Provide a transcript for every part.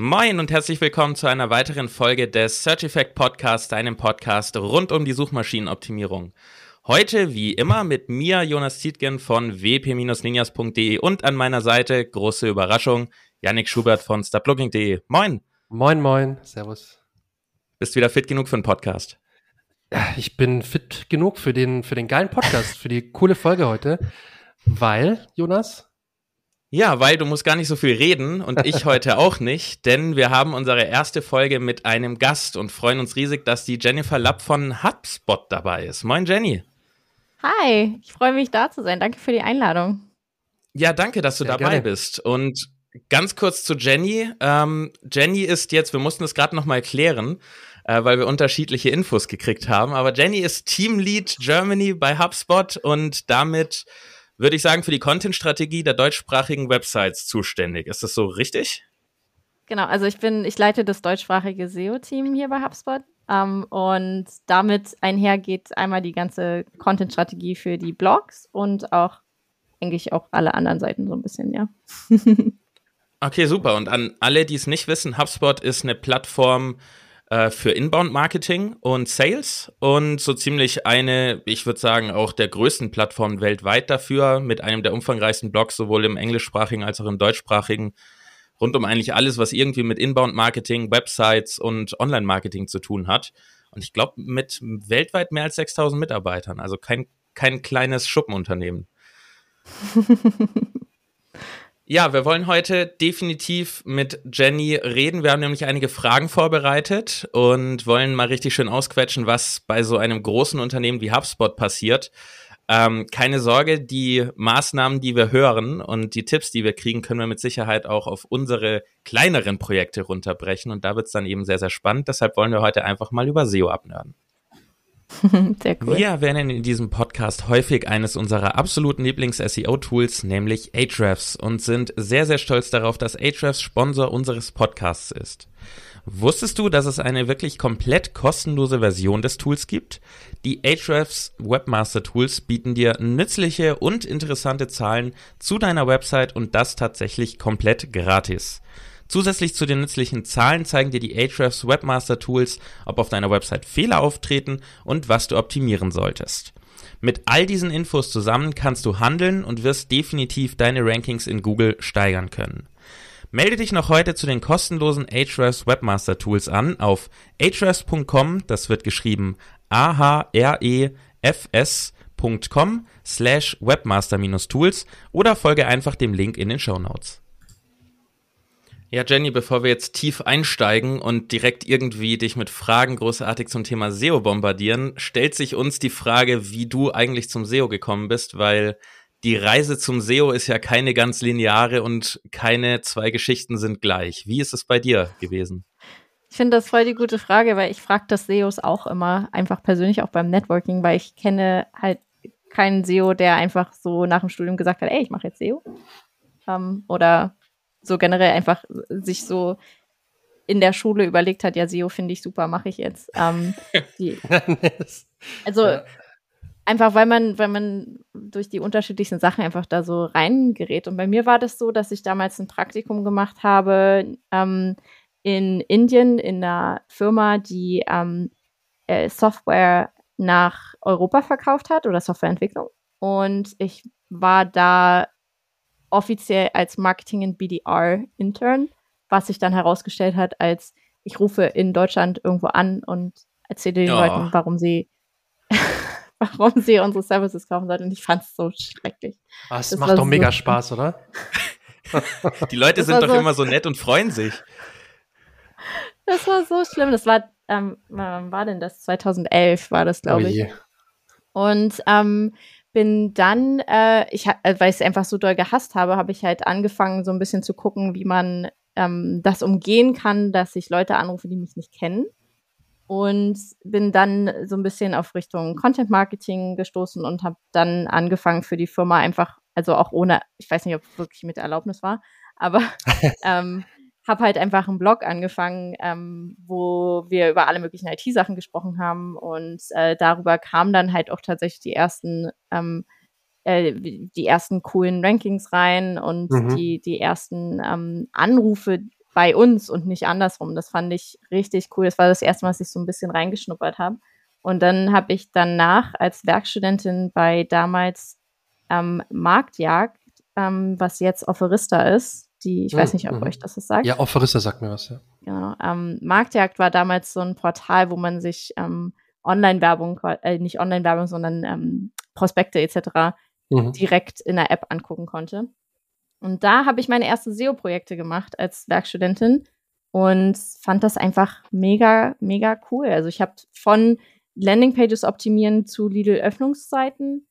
Moin und herzlich willkommen zu einer weiteren Folge des Search Effect Podcast, einem Podcast rund um die Suchmaschinenoptimierung. Heute wie immer mit mir, Jonas Tietgen von wp-ninjas.de und an meiner Seite, große Überraschung, Yannick Schubert von startlooking.de. Moin. Moin, moin. Servus. Bist du wieder fit genug für einen Podcast? Ich bin fit genug für den, für den geilen Podcast, für die coole Folge heute, weil, Jonas, ja, weil du musst gar nicht so viel reden und ich heute auch nicht, denn wir haben unsere erste Folge mit einem Gast und freuen uns riesig, dass die Jennifer Lapp von HubSpot dabei ist. Moin Jenny. Hi, ich freue mich da zu sein. Danke für die Einladung. Ja, danke, dass du Sehr dabei gerne. bist. Und ganz kurz zu Jenny. Ähm, Jenny ist jetzt, wir mussten es gerade noch mal klären, äh, weil wir unterschiedliche Infos gekriegt haben, aber Jenny ist Teamlead Germany bei HubSpot und damit würde ich sagen, für die Content-Strategie der deutschsprachigen Websites zuständig. Ist das so richtig? Genau, also ich bin, ich leite das deutschsprachige SEO-Team hier bei HubSpot. Ähm, und damit einher geht einmal die ganze Content-Strategie für die Blogs und auch eigentlich auch alle anderen Seiten so ein bisschen, ja. okay, super. Und an alle, die es nicht wissen, HubSpot ist eine Plattform, äh, für Inbound-Marketing und Sales und so ziemlich eine, ich würde sagen, auch der größten Plattformen weltweit dafür, mit einem der umfangreichsten Blogs, sowohl im englischsprachigen als auch im deutschsprachigen, rund um eigentlich alles, was irgendwie mit Inbound-Marketing, Websites und Online-Marketing zu tun hat. Und ich glaube, mit weltweit mehr als 6000 Mitarbeitern, also kein, kein kleines Schuppenunternehmen. Ja, wir wollen heute definitiv mit Jenny reden. Wir haben nämlich einige Fragen vorbereitet und wollen mal richtig schön ausquetschen, was bei so einem großen Unternehmen wie HubSpot passiert. Ähm, keine Sorge, die Maßnahmen, die wir hören und die Tipps, die wir kriegen, können wir mit Sicherheit auch auf unsere kleineren Projekte runterbrechen. Und da wird es dann eben sehr, sehr spannend. Deshalb wollen wir heute einfach mal über SEO abnörden. Sehr cool. Wir erwähnen in diesem Podcast häufig eines unserer absoluten Lieblings-SEO-Tools, nämlich Ahrefs, und sind sehr, sehr stolz darauf, dass Ahrefs Sponsor unseres Podcasts ist. Wusstest du, dass es eine wirklich komplett kostenlose Version des Tools gibt? Die Ahrefs Webmaster Tools bieten dir nützliche und interessante Zahlen zu deiner Website und das tatsächlich komplett gratis. Zusätzlich zu den nützlichen Zahlen zeigen dir die Ahrefs Webmaster Tools, ob auf deiner Website Fehler auftreten und was du optimieren solltest. Mit all diesen Infos zusammen kannst du handeln und wirst definitiv deine Rankings in Google steigern können. Melde dich noch heute zu den kostenlosen Ahrefs Webmaster Tools an auf ahrefs.com, das wird geschrieben a h r e f slash webmaster-tools oder folge einfach dem Link in den Show Notes. Ja, Jenny, bevor wir jetzt tief einsteigen und direkt irgendwie dich mit Fragen großartig zum Thema SEO bombardieren, stellt sich uns die Frage, wie du eigentlich zum SEO gekommen bist, weil die Reise zum SEO ist ja keine ganz lineare und keine zwei Geschichten sind gleich. Wie ist es bei dir gewesen? Ich finde das voll die gute Frage, weil ich frage das SEOs auch immer, einfach persönlich auch beim Networking, weil ich kenne halt keinen SEO, der einfach so nach dem Studium gesagt hat, ey, ich mache jetzt SEO. Ähm, oder so generell einfach sich so in der Schule überlegt hat, ja, SEO finde ich super, mache ich jetzt. Ähm, die, also ja. einfach, weil man, weil man durch die unterschiedlichsten Sachen einfach da so reingerät. Und bei mir war das so, dass ich damals ein Praktikum gemacht habe ähm, in Indien in einer Firma, die ähm, äh, Software nach Europa verkauft hat oder Softwareentwicklung. Und ich war da offiziell als Marketing in BDR Intern, was sich dann herausgestellt hat als ich rufe in Deutschland irgendwo an und erzähle den oh. Leuten, warum sie warum sie unsere Services kaufen sollten. Und ich fand es so schrecklich. Ah, es macht doch mega so Spaß, oder? Die Leute sind doch so immer so nett und freuen sich. Das war so schlimm. Das war, ähm, wann war denn das? 2011 war das, glaube oh ich. Und ähm, bin dann, äh, ich, äh, weil ich es einfach so doll gehasst habe, habe ich halt angefangen, so ein bisschen zu gucken, wie man ähm, das umgehen kann, dass ich Leute anrufe, die mich nicht kennen. Und bin dann so ein bisschen auf Richtung Content Marketing gestoßen und habe dann angefangen für die Firma einfach, also auch ohne, ich weiß nicht, ob es wirklich mit Erlaubnis war, aber ähm, habe halt einfach einen Blog angefangen, ähm, wo wir über alle möglichen IT-Sachen gesprochen haben und äh, darüber kamen dann halt auch tatsächlich die ersten ähm, äh, die ersten coolen Rankings rein und mhm. die die ersten ähm, Anrufe bei uns und nicht andersrum. Das fand ich richtig cool. Das war das erste Mal, dass ich so ein bisschen reingeschnuppert habe. Und dann habe ich danach als Werkstudentin bei damals ähm, Marktjagd, ähm, was jetzt Offerista ist, die, ich weiß nicht, ob mhm. euch das sagt. Ja, Offerista sagt mir was, ja. Genau. Ähm, Marktjagd war damals so ein Portal, wo man sich ähm, Online-Werbung, äh, nicht Online-Werbung, sondern ähm, Prospekte etc. Mhm. direkt in der App angucken konnte. Und da habe ich meine ersten SEO-Projekte gemacht als Werkstudentin und fand das einfach mega, mega cool. Also ich habe von Landingpages optimieren zu Lidl-Öffnungszeiten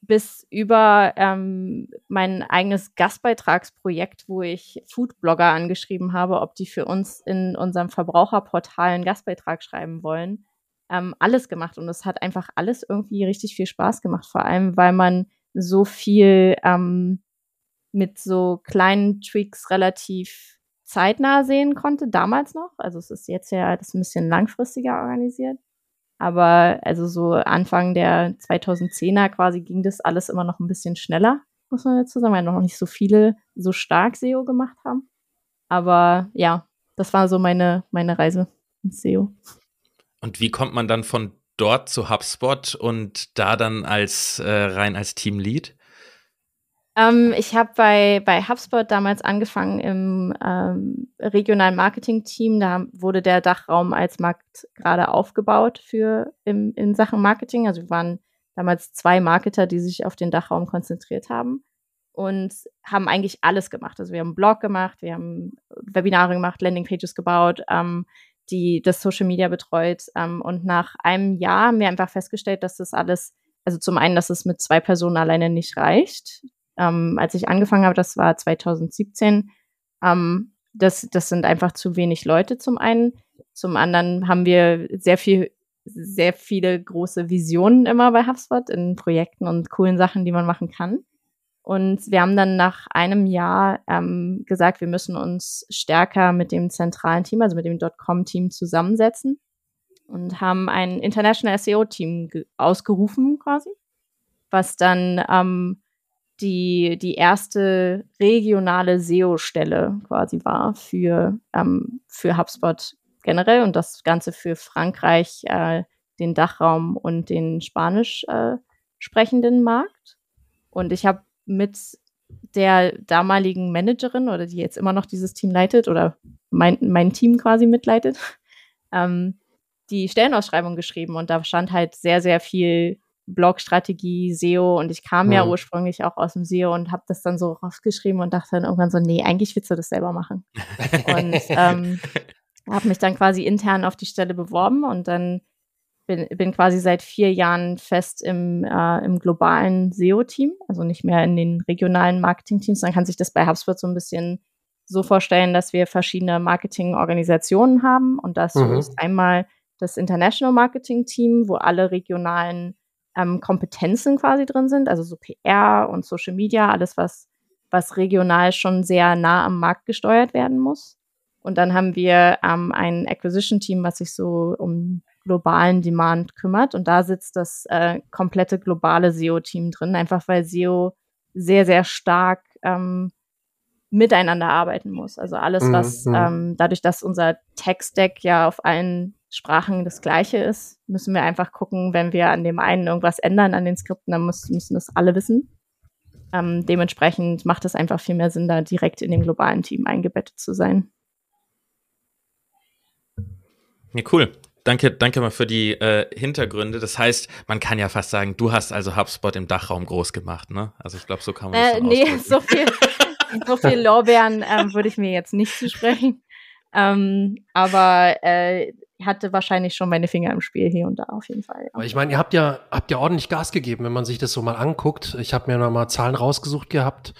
bis über ähm, mein eigenes Gastbeitragsprojekt, wo ich Foodblogger angeschrieben habe, ob die für uns in unserem Verbraucherportal einen Gastbeitrag schreiben wollen. Ähm, alles gemacht und es hat einfach alles irgendwie richtig viel Spaß gemacht, vor allem weil man so viel ähm, mit so kleinen Tweaks relativ zeitnah sehen konnte, damals noch. Also es ist jetzt ja das ein bisschen langfristiger organisiert. Aber also so Anfang der 2010er quasi ging das alles immer noch ein bisschen schneller, muss man dazu sagen, weil noch nicht so viele so stark SEO gemacht haben. Aber ja, das war so meine, meine Reise ins SEO. Und wie kommt man dann von dort zu HubSpot und da dann als äh, rein als Teamlead? Ähm, ich habe bei, bei HubSpot damals angefangen im ähm, regionalen Marketing-Team. Da wurde der Dachraum als Markt gerade aufgebaut für im, in Sachen Marketing. Also wir waren damals zwei Marketer, die sich auf den Dachraum konzentriert haben und haben eigentlich alles gemacht. Also wir haben einen Blog gemacht, wir haben Webinare gemacht, Landingpages gebaut, ähm, die das Social Media betreut. Ähm, und nach einem Jahr haben wir einfach festgestellt, dass das alles, also zum einen, dass es mit zwei Personen alleine nicht reicht ähm, als ich angefangen habe, das war 2017, ähm, das, das sind einfach zu wenig Leute zum einen. Zum anderen haben wir sehr viel, sehr viele große Visionen immer bei HubSpot in Projekten und coolen Sachen, die man machen kann. Und wir haben dann nach einem Jahr ähm, gesagt, wir müssen uns stärker mit dem zentralen Team, also mit dem .com-Team zusammensetzen und haben ein International SEO-Team ausgerufen quasi, was dann ähm, die, die erste regionale SEO-Stelle quasi war für, ähm, für HubSpot generell und das Ganze für Frankreich, äh, den Dachraum und den spanisch äh, sprechenden Markt. Und ich habe mit der damaligen Managerin oder die jetzt immer noch dieses Team leitet oder mein, mein Team quasi mitleitet, ähm, die Stellenausschreibung geschrieben und da stand halt sehr, sehr viel Blogstrategie, SEO und ich kam ja, ja ursprünglich auch aus dem SEO und habe das dann so rausgeschrieben und dachte dann irgendwann so, nee, eigentlich willst du das selber machen. und ähm, habe mich dann quasi intern auf die Stelle beworben und dann bin, bin quasi seit vier Jahren fest im, äh, im globalen SEO-Team, also nicht mehr in den regionalen Marketing-Teams. Dann kann sich das bei HubSpot so ein bisschen so vorstellen, dass wir verschiedene Marketing-Organisationen haben und das mhm. ist einmal das International Marketing Team, wo alle regionalen ähm, Kompetenzen quasi drin sind, also so PR und Social Media, alles, was, was regional schon sehr nah am Markt gesteuert werden muss. Und dann haben wir ähm, ein Acquisition-Team, was sich so um globalen Demand kümmert. Und da sitzt das äh, komplette globale SEO-Team drin, einfach weil SEO sehr, sehr stark ähm, miteinander arbeiten muss. Also alles, was mhm. ähm, dadurch, dass unser Tech-Stack ja auf allen Sprachen das gleiche ist, müssen wir einfach gucken, wenn wir an dem einen irgendwas ändern an den Skripten, dann muss, müssen das alle wissen. Ähm, dementsprechend macht es einfach viel mehr Sinn, da direkt in dem globalen Team eingebettet zu sein. Ja, cool. Danke, danke mal für die äh, Hintergründe. Das heißt, man kann ja fast sagen, du hast also HubSpot im Dachraum groß gemacht, ne? Also ich glaube, so kann man äh, das Nee, so viel, so viel Lorbeeren ähm, würde ich mir jetzt nicht zusprechen. Ähm, aber äh, hatte wahrscheinlich schon meine Finger im Spiel hier und da auf jeden Fall. Ja. Aber ich meine, ihr habt ja, habt ja ordentlich Gas gegeben, wenn man sich das so mal anguckt. Ich habe mir noch mal Zahlen rausgesucht gehabt.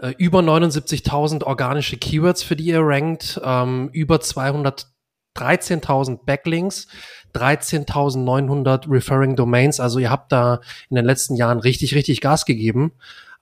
Äh, über 79.000 organische Keywords, für die ihr rankt, ähm, über 213.000 Backlinks, 13.900 Referring Domains. Also ihr habt da in den letzten Jahren richtig, richtig Gas gegeben.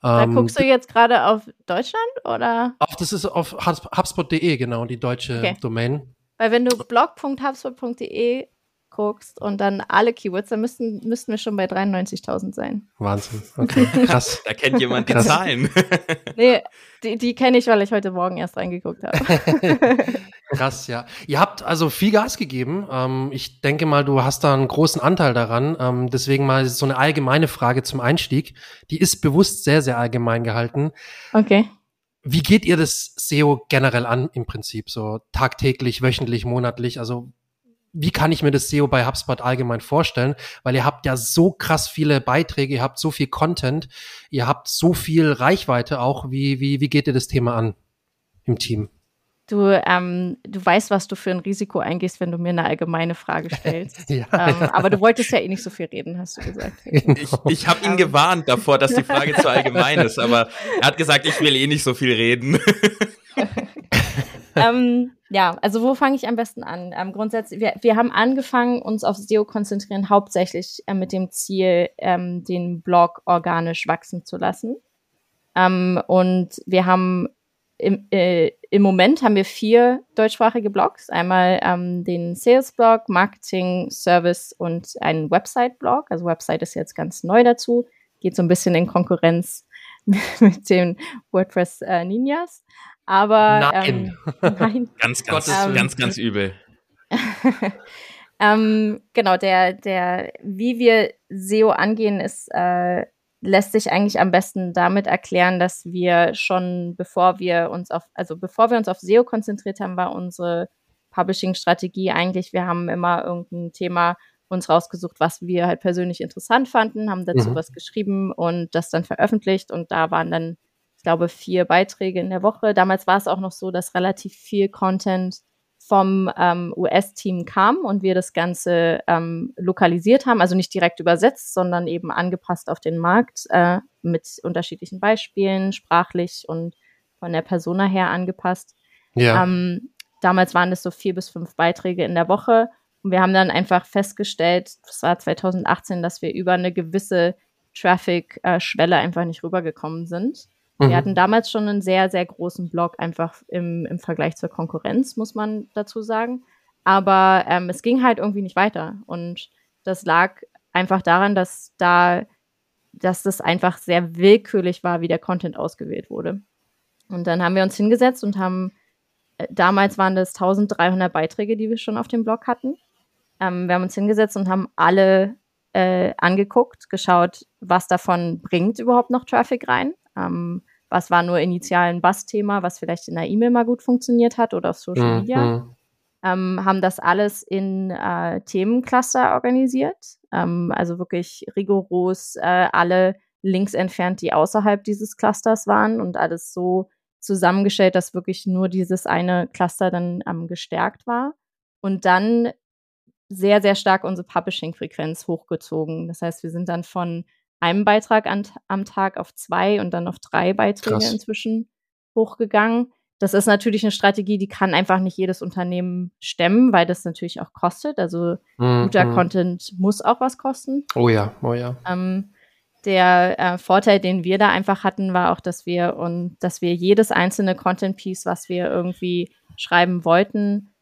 Da ähm, guckst du jetzt gerade auf Deutschland oder? Auf, das ist auf HubSpot.de, genau, die deutsche okay. Domain. Weil wenn du blog.hubspot.de guckst und dann alle Keywords, dann müssten, müssten wir schon bei 93.000 sein. Wahnsinn. Okay, krass. da kennt jemand die krass. Zahlen. nee, die, die kenne ich, weil ich heute Morgen erst reingeguckt habe. krass, ja. Ihr habt also viel Gas gegeben. Ähm, ich denke mal, du hast da einen großen Anteil daran. Ähm, deswegen mal so eine allgemeine Frage zum Einstieg. Die ist bewusst sehr, sehr allgemein gehalten. Okay. Wie geht ihr das SEO generell an im Prinzip? So tagtäglich, wöchentlich, monatlich? Also wie kann ich mir das SEO bei HubSpot allgemein vorstellen? Weil ihr habt ja so krass viele Beiträge, ihr habt so viel Content, ihr habt so viel Reichweite auch. Wie, wie, wie geht ihr das Thema an im Team? Du, ähm, du weißt, was du für ein Risiko eingehst, wenn du mir eine allgemeine Frage stellst. ja, ähm, ja. Aber du wolltest ja eh nicht so viel reden, hast du gesagt. Genau. Ich, ich habe ihn ähm. gewarnt davor, dass die Frage zu allgemein ist, aber er hat gesagt, ich will eh nicht so viel reden. ähm, ja, also wo fange ich am besten an? Ähm, grundsätzlich, wir, wir haben angefangen, uns auf SEO konzentrieren, hauptsächlich äh, mit dem Ziel, ähm, den Blog organisch wachsen zu lassen. Ähm, und wir haben im, äh, im Moment haben wir vier deutschsprachige Blogs. Einmal ähm, den Sales-Blog, Marketing, Service und einen Website-Blog. Also Website ist jetzt ganz neu dazu. Geht so ein bisschen in Konkurrenz mit den WordPress äh, Ninjas. Aber nein, ähm, nein. ganz, ganz, ähm, ganz, ganz übel. ähm, genau, der, der, wie wir SEO angehen, ist, äh, lässt sich eigentlich am besten damit erklären, dass wir schon, bevor wir uns auf, also bevor wir uns auf SEO konzentriert haben, war unsere Publishing-Strategie eigentlich, wir haben immer irgendein Thema uns rausgesucht, was wir halt persönlich interessant fanden, haben dazu mhm. was geschrieben und das dann veröffentlicht und da waren dann glaube, vier Beiträge in der Woche. Damals war es auch noch so, dass relativ viel Content vom ähm, US-Team kam und wir das Ganze ähm, lokalisiert haben, also nicht direkt übersetzt, sondern eben angepasst auf den Markt äh, mit unterschiedlichen Beispielen, sprachlich und von der Persona her angepasst. Ja. Ähm, damals waren es so vier bis fünf Beiträge in der Woche und wir haben dann einfach festgestellt, das war 2018, dass wir über eine gewisse Traffic-Schwelle äh, einfach nicht rübergekommen sind. Mhm. Wir hatten damals schon einen sehr, sehr großen Blog, einfach im, im Vergleich zur Konkurrenz, muss man dazu sagen. Aber ähm, es ging halt irgendwie nicht weiter. Und das lag einfach daran, dass da, dass das einfach sehr willkürlich war, wie der Content ausgewählt wurde. Und dann haben wir uns hingesetzt und haben, äh, damals waren das 1300 Beiträge, die wir schon auf dem Blog hatten. Ähm, wir haben uns hingesetzt und haben alle äh, angeguckt, geschaut, was davon bringt überhaupt noch Traffic rein ähm, was war nur initial ein Bass-Thema, was vielleicht in der E-Mail mal gut funktioniert hat oder auf Social mhm. Media. Ähm, haben das alles in äh, Themencluster organisiert. Ähm, also wirklich rigoros äh, alle Links entfernt, die außerhalb dieses Clusters waren und alles so zusammengestellt, dass wirklich nur dieses eine Cluster dann ähm, gestärkt war. Und dann sehr, sehr stark unsere Publishing-Frequenz hochgezogen. Das heißt, wir sind dann von einem Beitrag an, am Tag auf zwei und dann auf drei Beiträge Krass. inzwischen hochgegangen. Das ist natürlich eine Strategie, die kann einfach nicht jedes Unternehmen stemmen, weil das natürlich auch kostet. Also mhm. guter Content muss auch was kosten. Oh ja, oh ja. Ähm, der äh, Vorteil, den wir da einfach hatten, war auch, dass wir und dass wir jedes einzelne Content Piece, was wir irgendwie schreiben wollten,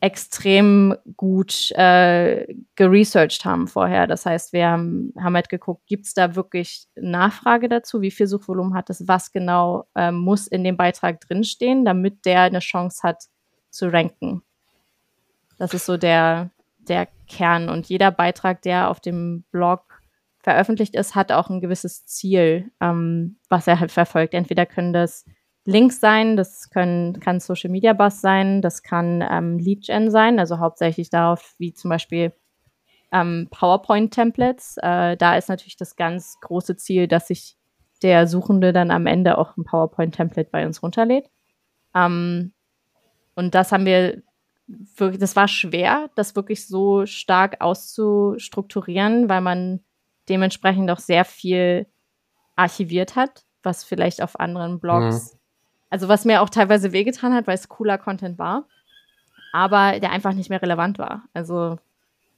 extrem gut äh, geresearched haben vorher. Das heißt, wir haben, haben halt geguckt, gibt es da wirklich Nachfrage dazu? Wie viel Suchvolumen hat es? Was genau äh, muss in dem Beitrag drinstehen, damit der eine Chance hat zu ranken? Das ist so der, der Kern. Und jeder Beitrag, der auf dem Blog veröffentlicht ist, hat auch ein gewisses Ziel, ähm, was er halt verfolgt. Entweder können das Links sein, das können, kann Social Media Bus sein, das kann ähm, Lead Gen sein, also hauptsächlich darauf, wie zum Beispiel ähm, PowerPoint-Templates. Äh, da ist natürlich das ganz große Ziel, dass sich der Suchende dann am Ende auch ein PowerPoint-Template bei uns runterlädt. Ähm, und das haben wir wirklich, das war schwer, das wirklich so stark auszustrukturieren, weil man dementsprechend auch sehr viel archiviert hat, was vielleicht auf anderen Blogs mhm. Also was mir auch teilweise wehgetan hat, weil es cooler Content war, aber der einfach nicht mehr relevant war. Also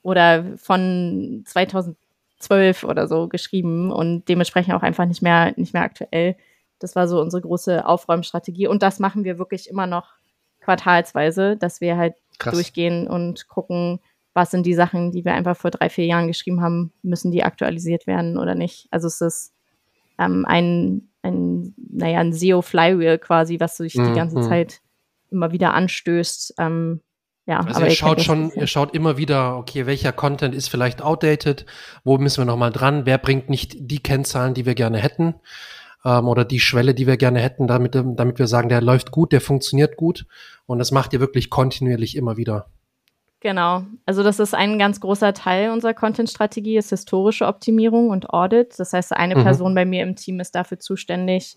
oder von 2012 oder so geschrieben und dementsprechend auch einfach nicht mehr nicht mehr aktuell. Das war so unsere große Aufräumstrategie und das machen wir wirklich immer noch quartalsweise, dass wir halt Krass. durchgehen und gucken, was sind die Sachen, die wir einfach vor drei, vier Jahren geschrieben haben, müssen die aktualisiert werden oder nicht. Also es ist ähm, ein, ein, naja, ein SEO-Flywheel quasi, was sich mhm. die ganze mhm. Zeit immer wieder anstößt. Ähm, ja, also aber ihr schaut schon, ihr schaut immer wieder, okay, welcher Content ist vielleicht outdated, wo müssen wir nochmal dran, wer bringt nicht die Kennzahlen, die wir gerne hätten ähm, oder die Schwelle, die wir gerne hätten, damit, damit wir sagen, der läuft gut, der funktioniert gut und das macht ihr wirklich kontinuierlich immer wieder. Genau. Also das ist ein ganz großer Teil unserer Content-Strategie, ist historische Optimierung und Audit. Das heißt, eine mhm. Person bei mir im Team ist dafür zuständig,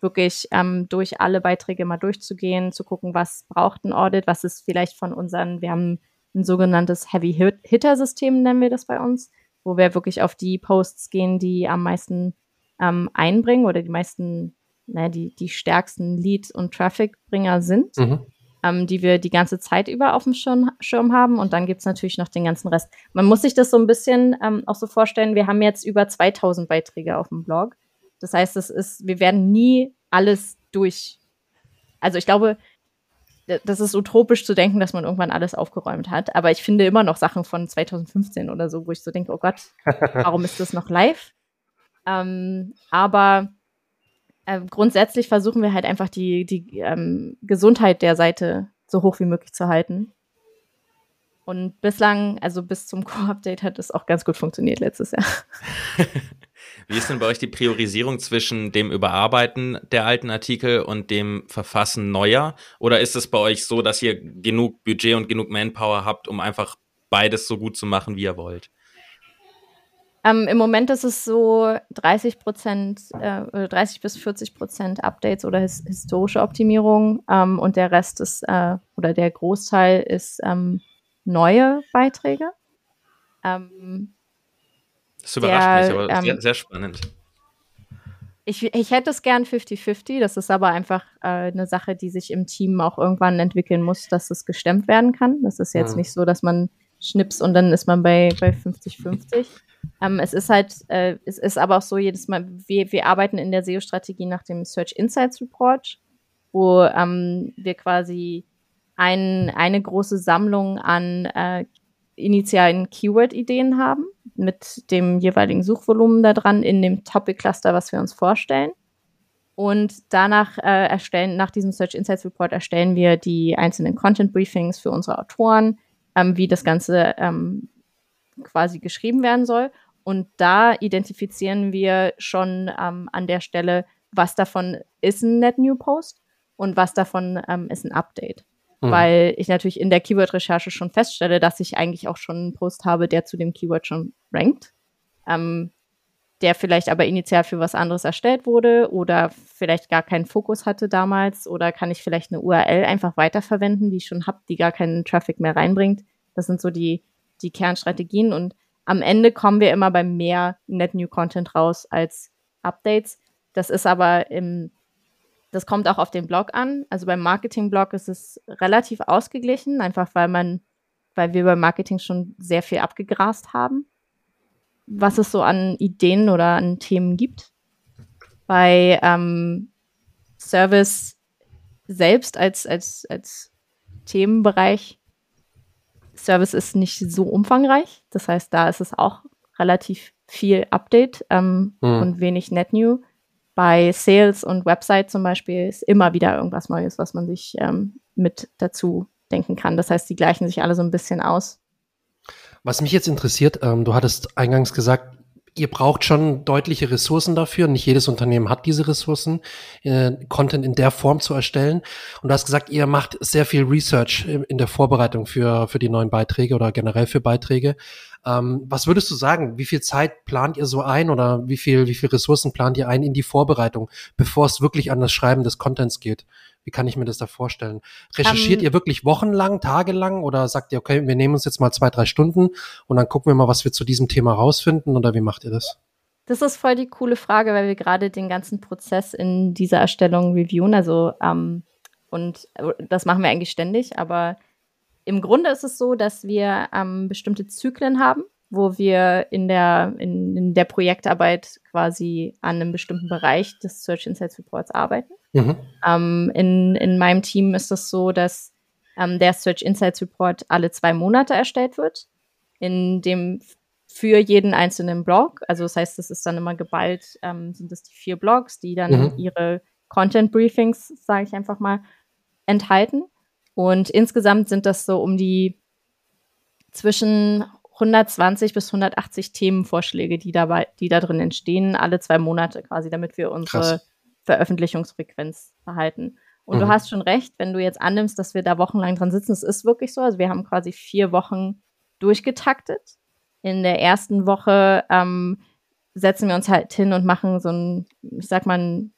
wirklich ähm, durch alle Beiträge mal durchzugehen, zu gucken, was braucht ein Audit, was ist vielleicht von unseren, wir haben ein sogenanntes Heavy-Hitter-System, nennen wir das bei uns, wo wir wirklich auf die Posts gehen, die am meisten ähm, einbringen oder die meisten, naja, die, die stärksten Lead- und Traffic-Bringer sind. Mhm ähm, die wir die ganze Zeit über auf dem Schirm, Schirm haben. Und dann gibt's natürlich noch den ganzen Rest. Man muss sich das so ein bisschen ähm, auch so vorstellen, wir haben jetzt über 2000 Beiträge auf dem Blog. Das heißt, es ist, wir werden nie alles durch. Also ich glaube, das ist utopisch zu denken, dass man irgendwann alles aufgeräumt hat. Aber ich finde immer noch Sachen von 2015 oder so, wo ich so denke, oh Gott, warum ist das noch live? Ähm, aber äh, grundsätzlich versuchen wir halt einfach die, die ähm, Gesundheit der Seite so hoch wie möglich zu halten. Und bislang, also bis zum Core-Update, hat es auch ganz gut funktioniert letztes Jahr. Wie ist denn bei euch die Priorisierung zwischen dem Überarbeiten der alten Artikel und dem Verfassen neuer? Oder ist es bei euch so, dass ihr genug Budget und genug Manpower habt, um einfach beides so gut zu machen, wie ihr wollt? Ähm, Im Moment ist es so 30 Prozent, äh, 30 bis 40 Prozent Updates oder his historische Optimierung ähm, und der Rest ist, äh, oder der Großteil ist ähm, neue Beiträge. Ähm, das überrascht der, mich, aber sehr, ähm, sehr spannend. Ich, ich hätte es gern 50-50, das ist aber einfach äh, eine Sache, die sich im Team auch irgendwann entwickeln muss, dass es gestemmt werden kann. Das ist jetzt ja. nicht so, dass man schnips und dann ist man bei, bei 50-50. Ähm, es ist halt, äh, es ist aber auch so jedes Mal, wir, wir arbeiten in der SEO-Strategie nach dem Search Insights Report, wo ähm, wir quasi ein, eine große Sammlung an äh, initialen Keyword-Ideen haben, mit dem jeweiligen Suchvolumen da dran in dem Topic-Cluster, was wir uns vorstellen. Und danach äh, erstellen, nach diesem Search Insights Report erstellen wir die einzelnen Content Briefings für unsere Autoren, ähm, wie das Ganze ähm, quasi geschrieben werden soll. Und da identifizieren wir schon ähm, an der Stelle, was davon ist ein Net New Post und was davon ähm, ist ein Update. Mhm. Weil ich natürlich in der Keyword-Recherche schon feststelle, dass ich eigentlich auch schon einen Post habe, der zu dem Keyword schon rankt. Ähm, der vielleicht aber initial für was anderes erstellt wurde oder vielleicht gar keinen Fokus hatte damals oder kann ich vielleicht eine URL einfach weiterverwenden, die ich schon habe, die gar keinen Traffic mehr reinbringt. Das sind so die die Kernstrategien und am Ende kommen wir immer bei mehr Net New Content raus als Updates. Das ist aber im, das kommt auch auf den Blog an. Also beim Marketing-Blog ist es relativ ausgeglichen, einfach weil man, weil wir beim Marketing schon sehr viel abgegrast haben, was es so an Ideen oder an Themen gibt. Bei ähm, Service selbst als, als, als Themenbereich Service ist nicht so umfangreich. Das heißt, da ist es auch relativ viel Update ähm, mhm. und wenig Net New. Bei Sales und Website zum Beispiel ist immer wieder irgendwas Neues, was man sich ähm, mit dazu denken kann. Das heißt, die gleichen sich alle so ein bisschen aus. Was mich jetzt interessiert, ähm, du hattest eingangs gesagt, ihr braucht schon deutliche Ressourcen dafür. Nicht jedes Unternehmen hat diese Ressourcen, äh, Content in der Form zu erstellen. Und du hast gesagt, ihr macht sehr viel Research in der Vorbereitung für, für die neuen Beiträge oder generell für Beiträge. Ähm, was würdest du sagen? Wie viel Zeit plant ihr so ein oder wie viel, wie viel Ressourcen plant ihr ein in die Vorbereitung, bevor es wirklich an das Schreiben des Contents geht? Wie kann ich mir das da vorstellen? Recherchiert um, ähm. ihr wirklich wochenlang, tagelang oder sagt ihr, okay, wir nehmen uns jetzt mal zwei, drei Stunden und dann gucken wir mal, was wir zu diesem Thema rausfinden oder wie macht ihr das? Das ist voll die coole Frage, weil wir gerade den ganzen Prozess in dieser Erstellung reviewen. Also, ähm, und äh, das machen wir eigentlich ständig, aber im Grunde ist es so, dass wir ähm, bestimmte Zyklen haben, wo wir in der, in, in der Projektarbeit quasi an einem bestimmten Bereich des Search Insights Reports arbeiten. Mhm. Ähm, in, in meinem Team ist es das so, dass ähm, der Search Insights Report alle zwei Monate erstellt wird. in dem für jeden einzelnen Blog. Also das heißt, das ist dann immer geballt, ähm, sind das die vier Blogs, die dann mhm. ihre Content Briefings, sage ich einfach mal, enthalten. Und insgesamt sind das so um die zwischen 120 bis 180 Themenvorschläge, die dabei, die da drin entstehen, alle zwei Monate quasi, damit wir unsere Krass. Veröffentlichungsfrequenz behalten. Und mhm. du hast schon recht, wenn du jetzt annimmst, dass wir da wochenlang dran sitzen, es ist wirklich so. Also wir haben quasi vier Wochen durchgetaktet. In der ersten Woche ähm, setzen wir uns halt hin und machen so ein, ich sag mal,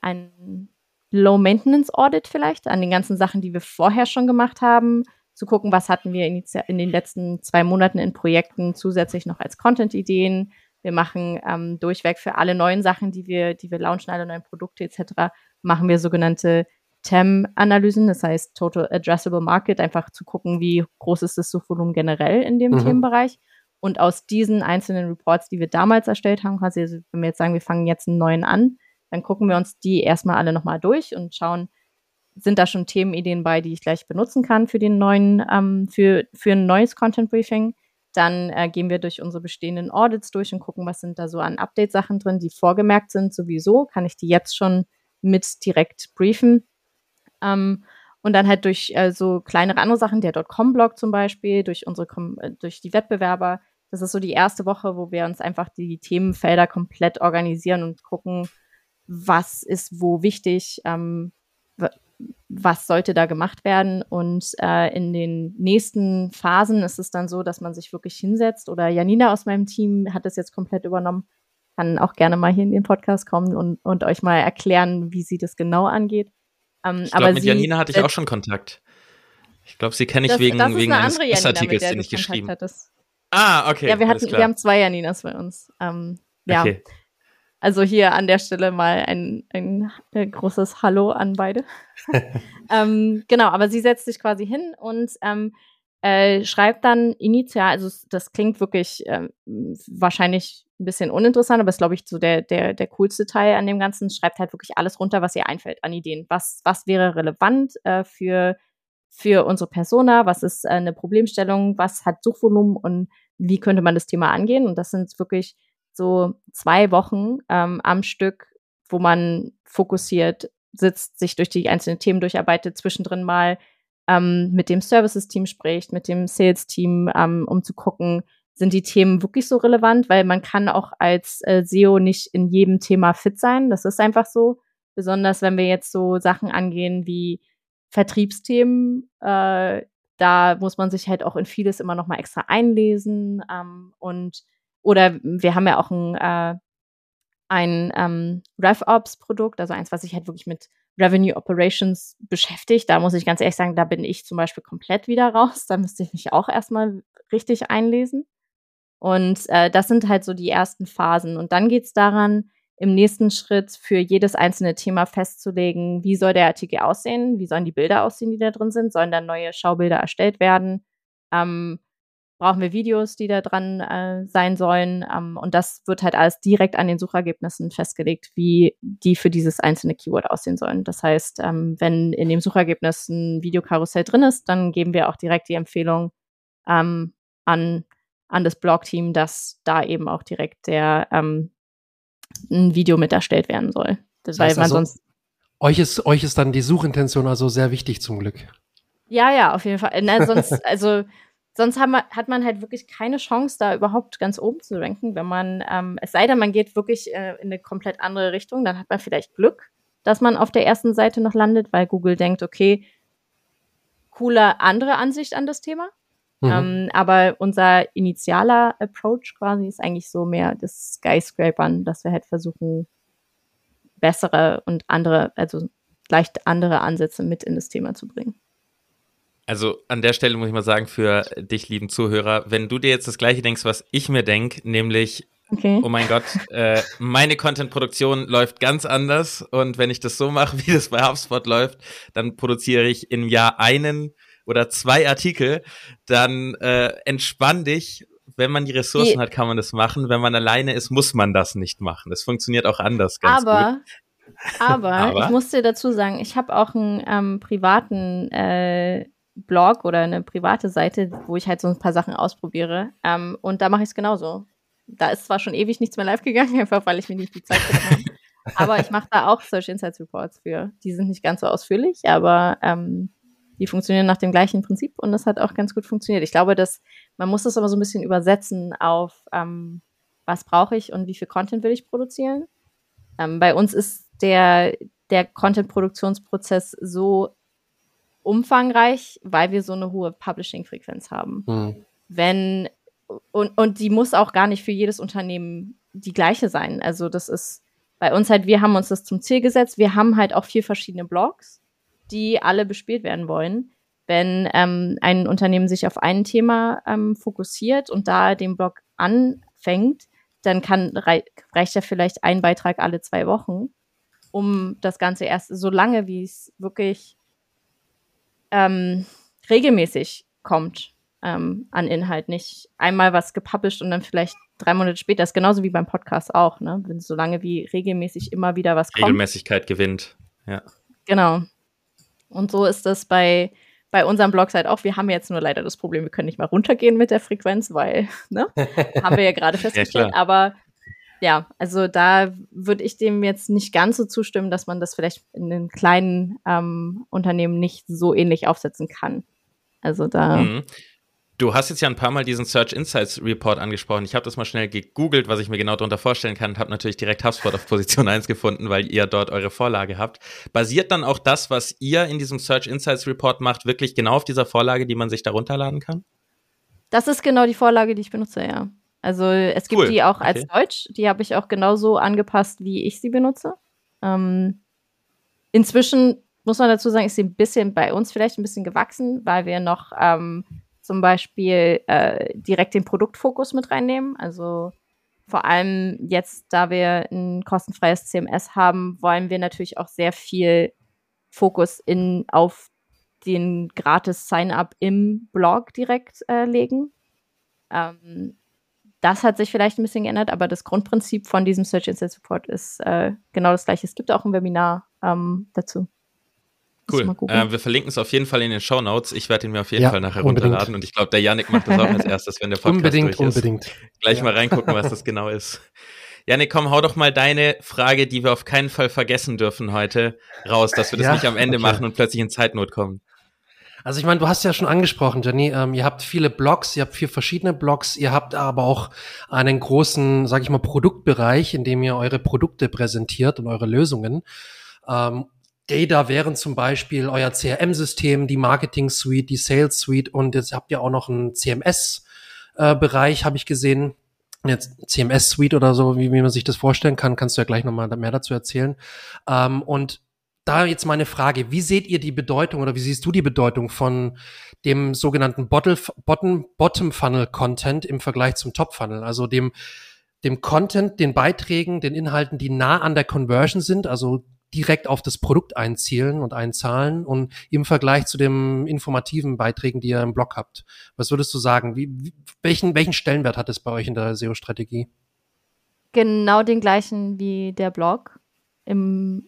ein Low-Maintenance-Audit vielleicht an den ganzen Sachen, die wir vorher schon gemacht haben, zu gucken, was hatten wir in den letzten zwei Monaten in Projekten zusätzlich noch als Content-Ideen. Wir machen ähm, durchweg für alle neuen Sachen, die wir, die wir launchen, alle neuen Produkte etc., machen wir sogenannte TAM-Analysen, das heißt Total Addressable Market, einfach zu gucken, wie groß ist das Suchvolumen generell in dem mhm. Themenbereich. Und aus diesen einzelnen Reports, die wir damals erstellt haben, quasi, also wenn wir jetzt sagen, wir fangen jetzt einen neuen an, dann gucken wir uns die erstmal alle nochmal durch und schauen, sind da schon Themenideen bei, die ich gleich benutzen kann für den neuen, ähm, für, für ein neues Content Briefing. Dann äh, gehen wir durch unsere bestehenden Audits durch und gucken, was sind da so an Update-Sachen drin, die vorgemerkt sind sowieso. Kann ich die jetzt schon mit direkt briefen? Ähm, und dann halt durch äh, so kleinere andere Sachen, der .com-Blog zum Beispiel, durch unsere, äh, durch die Wettbewerber. Das ist so die erste Woche, wo wir uns einfach die Themenfelder komplett organisieren und gucken, was ist wo wichtig, ähm, was sollte da gemacht werden. Und äh, in den nächsten Phasen ist es dann so, dass man sich wirklich hinsetzt. Oder Janina aus meinem Team hat das jetzt komplett übernommen, kann auch gerne mal hier in den Podcast kommen und, und euch mal erklären, wie sie das genau angeht. Ähm, ich glaube, mit Janina hatte ich auch schon Kontakt. Ich glaube, sie kenne ich das, wegen, das wegen eines Artikels, den ich geschrieben habe. Ah, okay. Ja, wir, hatten, wir haben zwei Janinas bei uns. Ähm, ja. Okay. Also hier an der Stelle mal ein, ein, ein großes Hallo an beide. ähm, genau, aber sie setzt sich quasi hin und ähm, äh, schreibt dann initial, also das klingt wirklich äh, wahrscheinlich ein bisschen uninteressant, aber ist, glaube ich, so der, der, der coolste Teil an dem Ganzen. Schreibt halt wirklich alles runter, was ihr einfällt an Ideen. Was, was wäre relevant äh, für, für unsere Persona? Was ist äh, eine Problemstellung? Was hat Suchvolumen und wie könnte man das Thema angehen? Und das sind wirklich so zwei Wochen ähm, am Stück, wo man fokussiert sitzt, sich durch die einzelnen Themen durcharbeitet, zwischendrin mal ähm, mit dem Services-Team spricht, mit dem Sales-Team, ähm, um zu gucken, sind die Themen wirklich so relevant, weil man kann auch als äh, SEO nicht in jedem Thema fit sein. Das ist einfach so. Besonders wenn wir jetzt so Sachen angehen wie Vertriebsthemen, äh, da muss man sich halt auch in vieles immer noch mal extra einlesen ähm, und oder wir haben ja auch ein, äh, ein ähm, RevOps-Produkt, also eins, was sich halt wirklich mit Revenue Operations beschäftigt. Da muss ich ganz ehrlich sagen, da bin ich zum Beispiel komplett wieder raus. Da müsste ich mich auch erstmal richtig einlesen. Und äh, das sind halt so die ersten Phasen. Und dann geht es daran, im nächsten Schritt für jedes einzelne Thema festzulegen, wie soll der Artikel aussehen, wie sollen die Bilder aussehen, die da drin sind, sollen da neue Schaubilder erstellt werden, ähm, brauchen wir Videos, die da dran äh, sein sollen. Ähm, und das wird halt alles direkt an den Suchergebnissen festgelegt, wie die für dieses einzelne Keyword aussehen sollen. Das heißt, ähm, wenn in dem Suchergebnis ein Videokarussell drin ist, dann geben wir auch direkt die Empfehlung ähm, an, an das Blog-Team, dass da eben auch direkt der ähm, ein Video mit erstellt werden soll. Das heißt weil man also, sonst euch ist, euch ist dann die Suchintention also sehr wichtig zum Glück. Ja, ja, auf jeden Fall. Na, sonst, also sonst hat man, hat man halt wirklich keine Chance, da überhaupt ganz oben zu ranken, wenn man, ähm, es sei denn, man geht wirklich äh, in eine komplett andere Richtung, dann hat man vielleicht Glück, dass man auf der ersten Seite noch landet, weil Google denkt, okay, coole andere Ansicht an das Thema. Mhm. Ähm, aber unser initialer Approach quasi ist eigentlich so mehr das Skyscrapern, dass wir halt versuchen, bessere und andere, also leicht andere Ansätze mit in das Thema zu bringen. Also an der Stelle muss ich mal sagen, für dich, lieben Zuhörer, wenn du dir jetzt das gleiche denkst, was ich mir denke, nämlich, okay. oh mein Gott, äh, meine Content-Produktion läuft ganz anders und wenn ich das so mache, wie das bei HubSpot läuft, dann produziere ich im Jahr einen oder zwei Artikel, dann äh, entspann dich. Wenn man die Ressourcen die, hat, kann man das machen. Wenn man alleine ist, muss man das nicht machen. Das funktioniert auch anders ganz aber, gut. Aber, aber ich muss dir dazu sagen, ich habe auch einen ähm, privaten äh, Blog oder eine private Seite, wo ich halt so ein paar Sachen ausprobiere. Ähm, und da mache ich es genauso. Da ist zwar schon ewig nichts mehr live gegangen, einfach weil ich mir nicht die Zeit genommen habe. Aber ich mache da auch Search Insights Reports für. Die sind nicht ganz so ausführlich, aber ähm, die funktionieren nach dem gleichen Prinzip und das hat auch ganz gut funktioniert. Ich glaube, dass man muss das aber so ein bisschen übersetzen auf ähm, was brauche ich und wie viel Content will ich produzieren. Ähm, bei uns ist der, der Content-Produktionsprozess so umfangreich, weil wir so eine hohe Publishing-Frequenz haben. Mhm. Wenn, und, und die muss auch gar nicht für jedes Unternehmen die gleiche sein. Also das ist bei uns halt, wir haben uns das zum Ziel gesetzt. Wir haben halt auch vier verschiedene Blogs, die alle bespielt werden wollen. Wenn ähm, ein Unternehmen sich auf ein Thema ähm, fokussiert und da den Blog anfängt, dann kann rei reicht ja vielleicht ein Beitrag alle zwei Wochen, um das Ganze erst so lange, wie es wirklich ähm, regelmäßig kommt ähm, an Inhalt. Nicht einmal was gepublished und dann vielleicht drei Monate später. Das ist genauso wie beim Podcast auch, ne? Wenn so lange wie regelmäßig immer wieder was kommt. Regelmäßigkeit gewinnt, ja. Genau. Und so ist das bei, bei unserem Blogs halt auch. Wir haben jetzt nur leider das Problem, wir können nicht mal runtergehen mit der Frequenz, weil, ne? haben wir ja gerade festgestellt. ja, aber ja, also da würde ich dem jetzt nicht ganz so zustimmen, dass man das vielleicht in den kleinen ähm, Unternehmen nicht so ähnlich aufsetzen kann. Also da. Mhm. Du hast jetzt ja ein paar Mal diesen Search Insights Report angesprochen. Ich habe das mal schnell gegoogelt, was ich mir genau darunter vorstellen kann und habe natürlich direkt HubSpot auf Position 1 gefunden, weil ihr dort eure Vorlage habt. Basiert dann auch das, was ihr in diesem Search Insights Report macht, wirklich genau auf dieser Vorlage, die man sich da runterladen kann? Das ist genau die Vorlage, die ich benutze, ja. Also es gibt cool. die auch als okay. Deutsch, die habe ich auch genauso angepasst, wie ich sie benutze. Ähm, inzwischen muss man dazu sagen, ist sie ein bisschen bei uns vielleicht ein bisschen gewachsen, weil wir noch ähm, zum Beispiel äh, direkt den Produktfokus mit reinnehmen. Also vor allem jetzt, da wir ein kostenfreies CMS haben, wollen wir natürlich auch sehr viel Fokus in, auf den gratis Sign-up im Blog direkt äh, legen. Ähm, das hat sich vielleicht ein bisschen geändert, aber das Grundprinzip von diesem Search Insight Support ist äh, genau das gleiche. Es gibt auch ein Webinar ähm, dazu. Cool. Äh, wir verlinken es auf jeden Fall in den Show Notes. Ich werde ihn mir auf jeden ja, Fall nachher unbedingt. runterladen und ich glaube, der Yannick macht das auch als erstes, wenn der Podcast unbedingt, durch ist. Unbedingt, Gleich ja. mal reingucken, was das genau ist. Yannick, komm, hau doch mal deine Frage, die wir auf keinen Fall vergessen dürfen heute, raus, dass wir das ja, nicht am Ende okay. machen und plötzlich in Zeitnot kommen. Also ich meine, du hast ja schon angesprochen, Jenny, ähm, ihr habt viele Blogs, ihr habt vier verschiedene Blogs, ihr habt aber auch einen großen, sag ich mal, Produktbereich, in dem ihr eure Produkte präsentiert und eure Lösungen. Ähm, Data wären zum Beispiel euer CRM-System, die Marketing-Suite, die Sales-Suite und jetzt habt ihr auch noch einen CMS-Bereich, äh, habe ich gesehen. Jetzt CMS-Suite oder so, wie, wie man sich das vorstellen kann, kannst du ja gleich nochmal mehr dazu erzählen. Ähm, und da jetzt meine Frage, wie seht ihr die Bedeutung oder wie siehst du die Bedeutung von dem sogenannten Bottom-Funnel-Content im Vergleich zum Top-Funnel? Also dem, dem Content, den Beiträgen, den Inhalten, die nah an der Conversion sind, also direkt auf das Produkt einzielen und einzahlen und im Vergleich zu den informativen Beiträgen, die ihr im Blog habt. Was würdest du sagen? Wie, welchen, welchen Stellenwert hat es bei euch in der SEO-Strategie? Genau den gleichen wie der Blog. Im,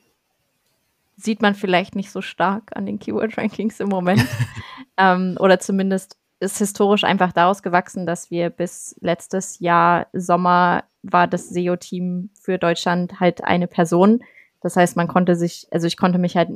sieht man vielleicht nicht so stark an den Keyword-Rankings im Moment. ähm, oder zumindest ist historisch einfach daraus gewachsen, dass wir bis letztes Jahr Sommer war das SEO-Team für Deutschland halt eine Person das heißt, man konnte sich, also ich konnte mich halt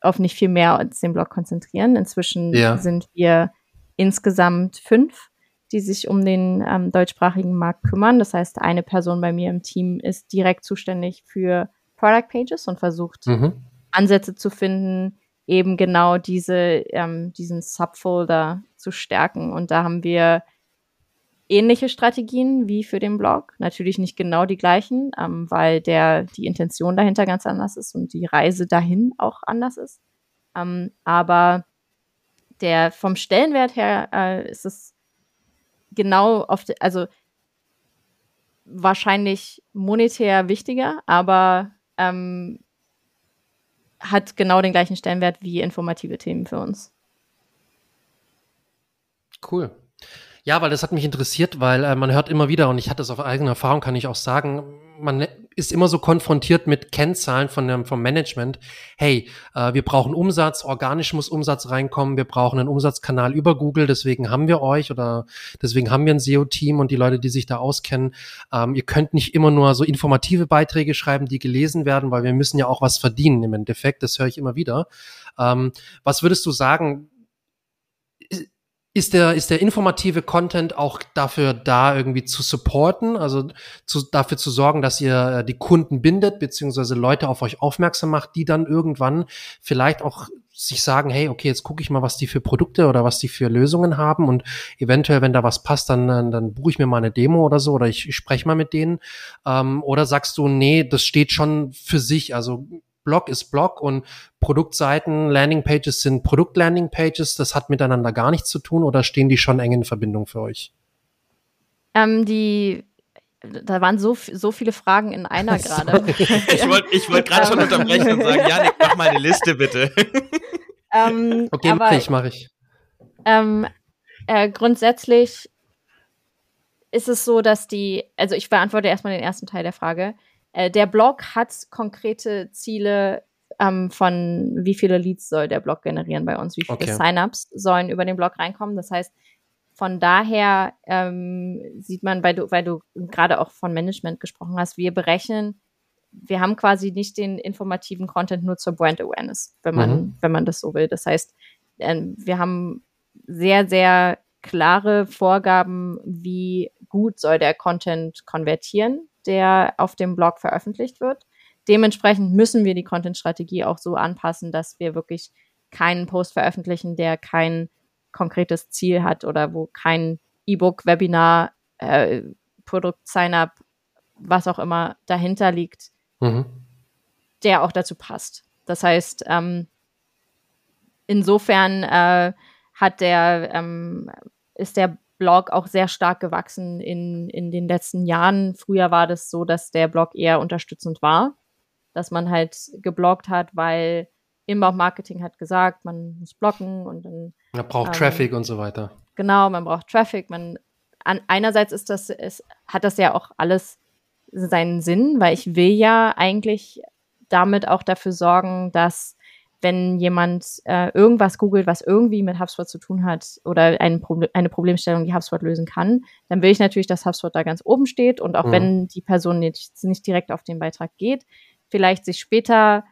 auf nicht viel mehr als den Blog konzentrieren. Inzwischen ja. sind wir insgesamt fünf, die sich um den ähm, deutschsprachigen Markt kümmern. Das heißt, eine Person bei mir im Team ist direkt zuständig für Product Pages und versucht mhm. Ansätze zu finden, eben genau diese, ähm, diesen Subfolder zu stärken. Und da haben wir ähnliche Strategien wie für den Blog. Natürlich nicht genau die gleichen, ähm, weil der, die Intention dahinter ganz anders ist und die Reise dahin auch anders ist. Ähm, aber der vom Stellenwert her äh, ist es genau auf, de, also wahrscheinlich monetär wichtiger, aber ähm, hat genau den gleichen Stellenwert wie informative Themen für uns. Cool. Ja, weil das hat mich interessiert, weil äh, man hört immer wieder, und ich hatte es auf eigene Erfahrung, kann ich auch sagen, man ist immer so konfrontiert mit Kennzahlen von dem, vom Management. Hey, äh, wir brauchen Umsatz, organisch muss Umsatz reinkommen, wir brauchen einen Umsatzkanal über Google, deswegen haben wir euch oder deswegen haben wir ein SEO-Team und die Leute, die sich da auskennen. Ähm, ihr könnt nicht immer nur so informative Beiträge schreiben, die gelesen werden, weil wir müssen ja auch was verdienen im Endeffekt. Das höre ich immer wieder. Ähm, was würdest du sagen? Ist der, ist der informative Content auch dafür da, irgendwie zu supporten, also zu, dafür zu sorgen, dass ihr äh, die Kunden bindet, beziehungsweise Leute auf euch aufmerksam macht, die dann irgendwann vielleicht auch sich sagen, hey, okay, jetzt gucke ich mal, was die für Produkte oder was die für Lösungen haben. Und eventuell, wenn da was passt, dann, dann, dann buche ich mir mal eine Demo oder so oder ich, ich spreche mal mit denen. Ähm, oder sagst du, nee, das steht schon für sich, also Blog ist Blog und Produktseiten, Landingpages sind Produkt-Landingpages. Das hat miteinander gar nichts zu tun oder stehen die schon eng in Verbindung für euch? Ähm, die da waren so, so viele Fragen in einer gerade. ich wollte ich wollt gerade schon unterbrechen und sagen, Janik, mach mal eine Liste bitte. Ähm, okay, aber, mach ich, mach ich. Ähm, äh, grundsätzlich ist es so, dass die, also ich beantworte erstmal den ersten Teil der Frage. Äh, der Blog hat konkrete Ziele ähm, von wie viele Leads soll der Blog generieren bei uns, wie viele okay. Sign-ups sollen über den Blog reinkommen. Das heißt, von daher ähm, sieht man, weil du, weil du gerade auch von Management gesprochen hast, wir berechnen, wir haben quasi nicht den informativen Content nur zur Brand Awareness, wenn man, mhm. wenn man das so will. Das heißt, äh, wir haben sehr, sehr klare Vorgaben, wie gut soll der Content konvertieren der auf dem Blog veröffentlicht wird. Dementsprechend müssen wir die Content-Strategie auch so anpassen, dass wir wirklich keinen Post veröffentlichen, der kein konkretes Ziel hat oder wo kein E-Book, Webinar, äh, Produkt, Sign-up, was auch immer dahinter liegt, mhm. der auch dazu passt. Das heißt, ähm, insofern äh, hat der, ähm, ist der Blog auch sehr stark gewachsen in, in den letzten Jahren. Früher war das so, dass der Blog eher unterstützend war, dass man halt gebloggt hat, weil Inbound-Marketing hat gesagt, man muss blocken und dann. Man braucht ähm, Traffic und so weiter. Genau, man braucht Traffic. Man, an, einerseits ist das, es hat das ja auch alles seinen Sinn, weil ich will ja eigentlich damit auch dafür sorgen, dass wenn jemand äh, irgendwas googelt, was irgendwie mit HubSpot zu tun hat oder ein Proble eine Problemstellung, die HubSpot lösen kann, dann will ich natürlich, dass HubSpot da ganz oben steht und auch mhm. wenn die Person nicht, nicht direkt auf den Beitrag geht, vielleicht sich später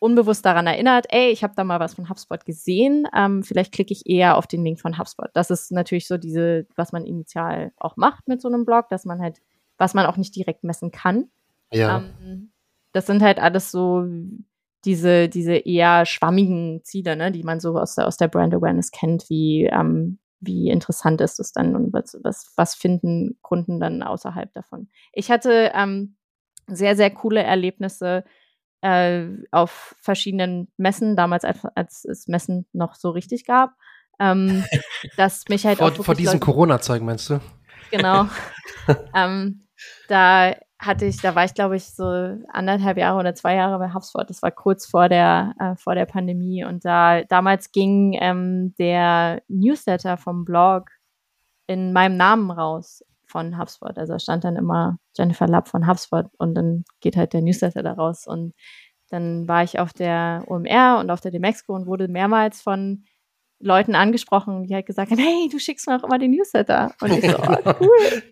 unbewusst daran erinnert, ey, ich habe da mal was von HubSpot gesehen, ähm, vielleicht klicke ich eher auf den Link von HubSpot. Das ist natürlich so diese, was man initial auch macht mit so einem Blog, dass man halt, was man auch nicht direkt messen kann. Ja. Ähm, das sind halt alles so diese, diese eher schwammigen Ziele, ne, die man so aus der, aus der Brand Awareness kennt, wie, ähm, wie interessant ist es dann und was, was, was finden Kunden dann außerhalb davon. Ich hatte ähm, sehr, sehr coole Erlebnisse äh, auf verschiedenen Messen, damals als, als es Messen noch so richtig gab. Ähm, dass mich halt vor, auch vor diesem Corona-Zeug meinst du? Genau. ähm, da hatte ich, da war ich glaube ich so anderthalb Jahre oder zwei Jahre bei HubSpot. Das war kurz vor der äh, vor der Pandemie und da damals ging ähm, der Newsletter vom Blog in meinem Namen raus von HubSpot. Also stand dann immer Jennifer Lapp von HubSpot und dann geht halt der Newsletter da raus und dann war ich auf der OMR und auf der Demexco und wurde mehrmals von Leuten angesprochen, die halt gesagt haben, hey, du schickst mir auch immer den Newsletter. Und ich so, oh, cool.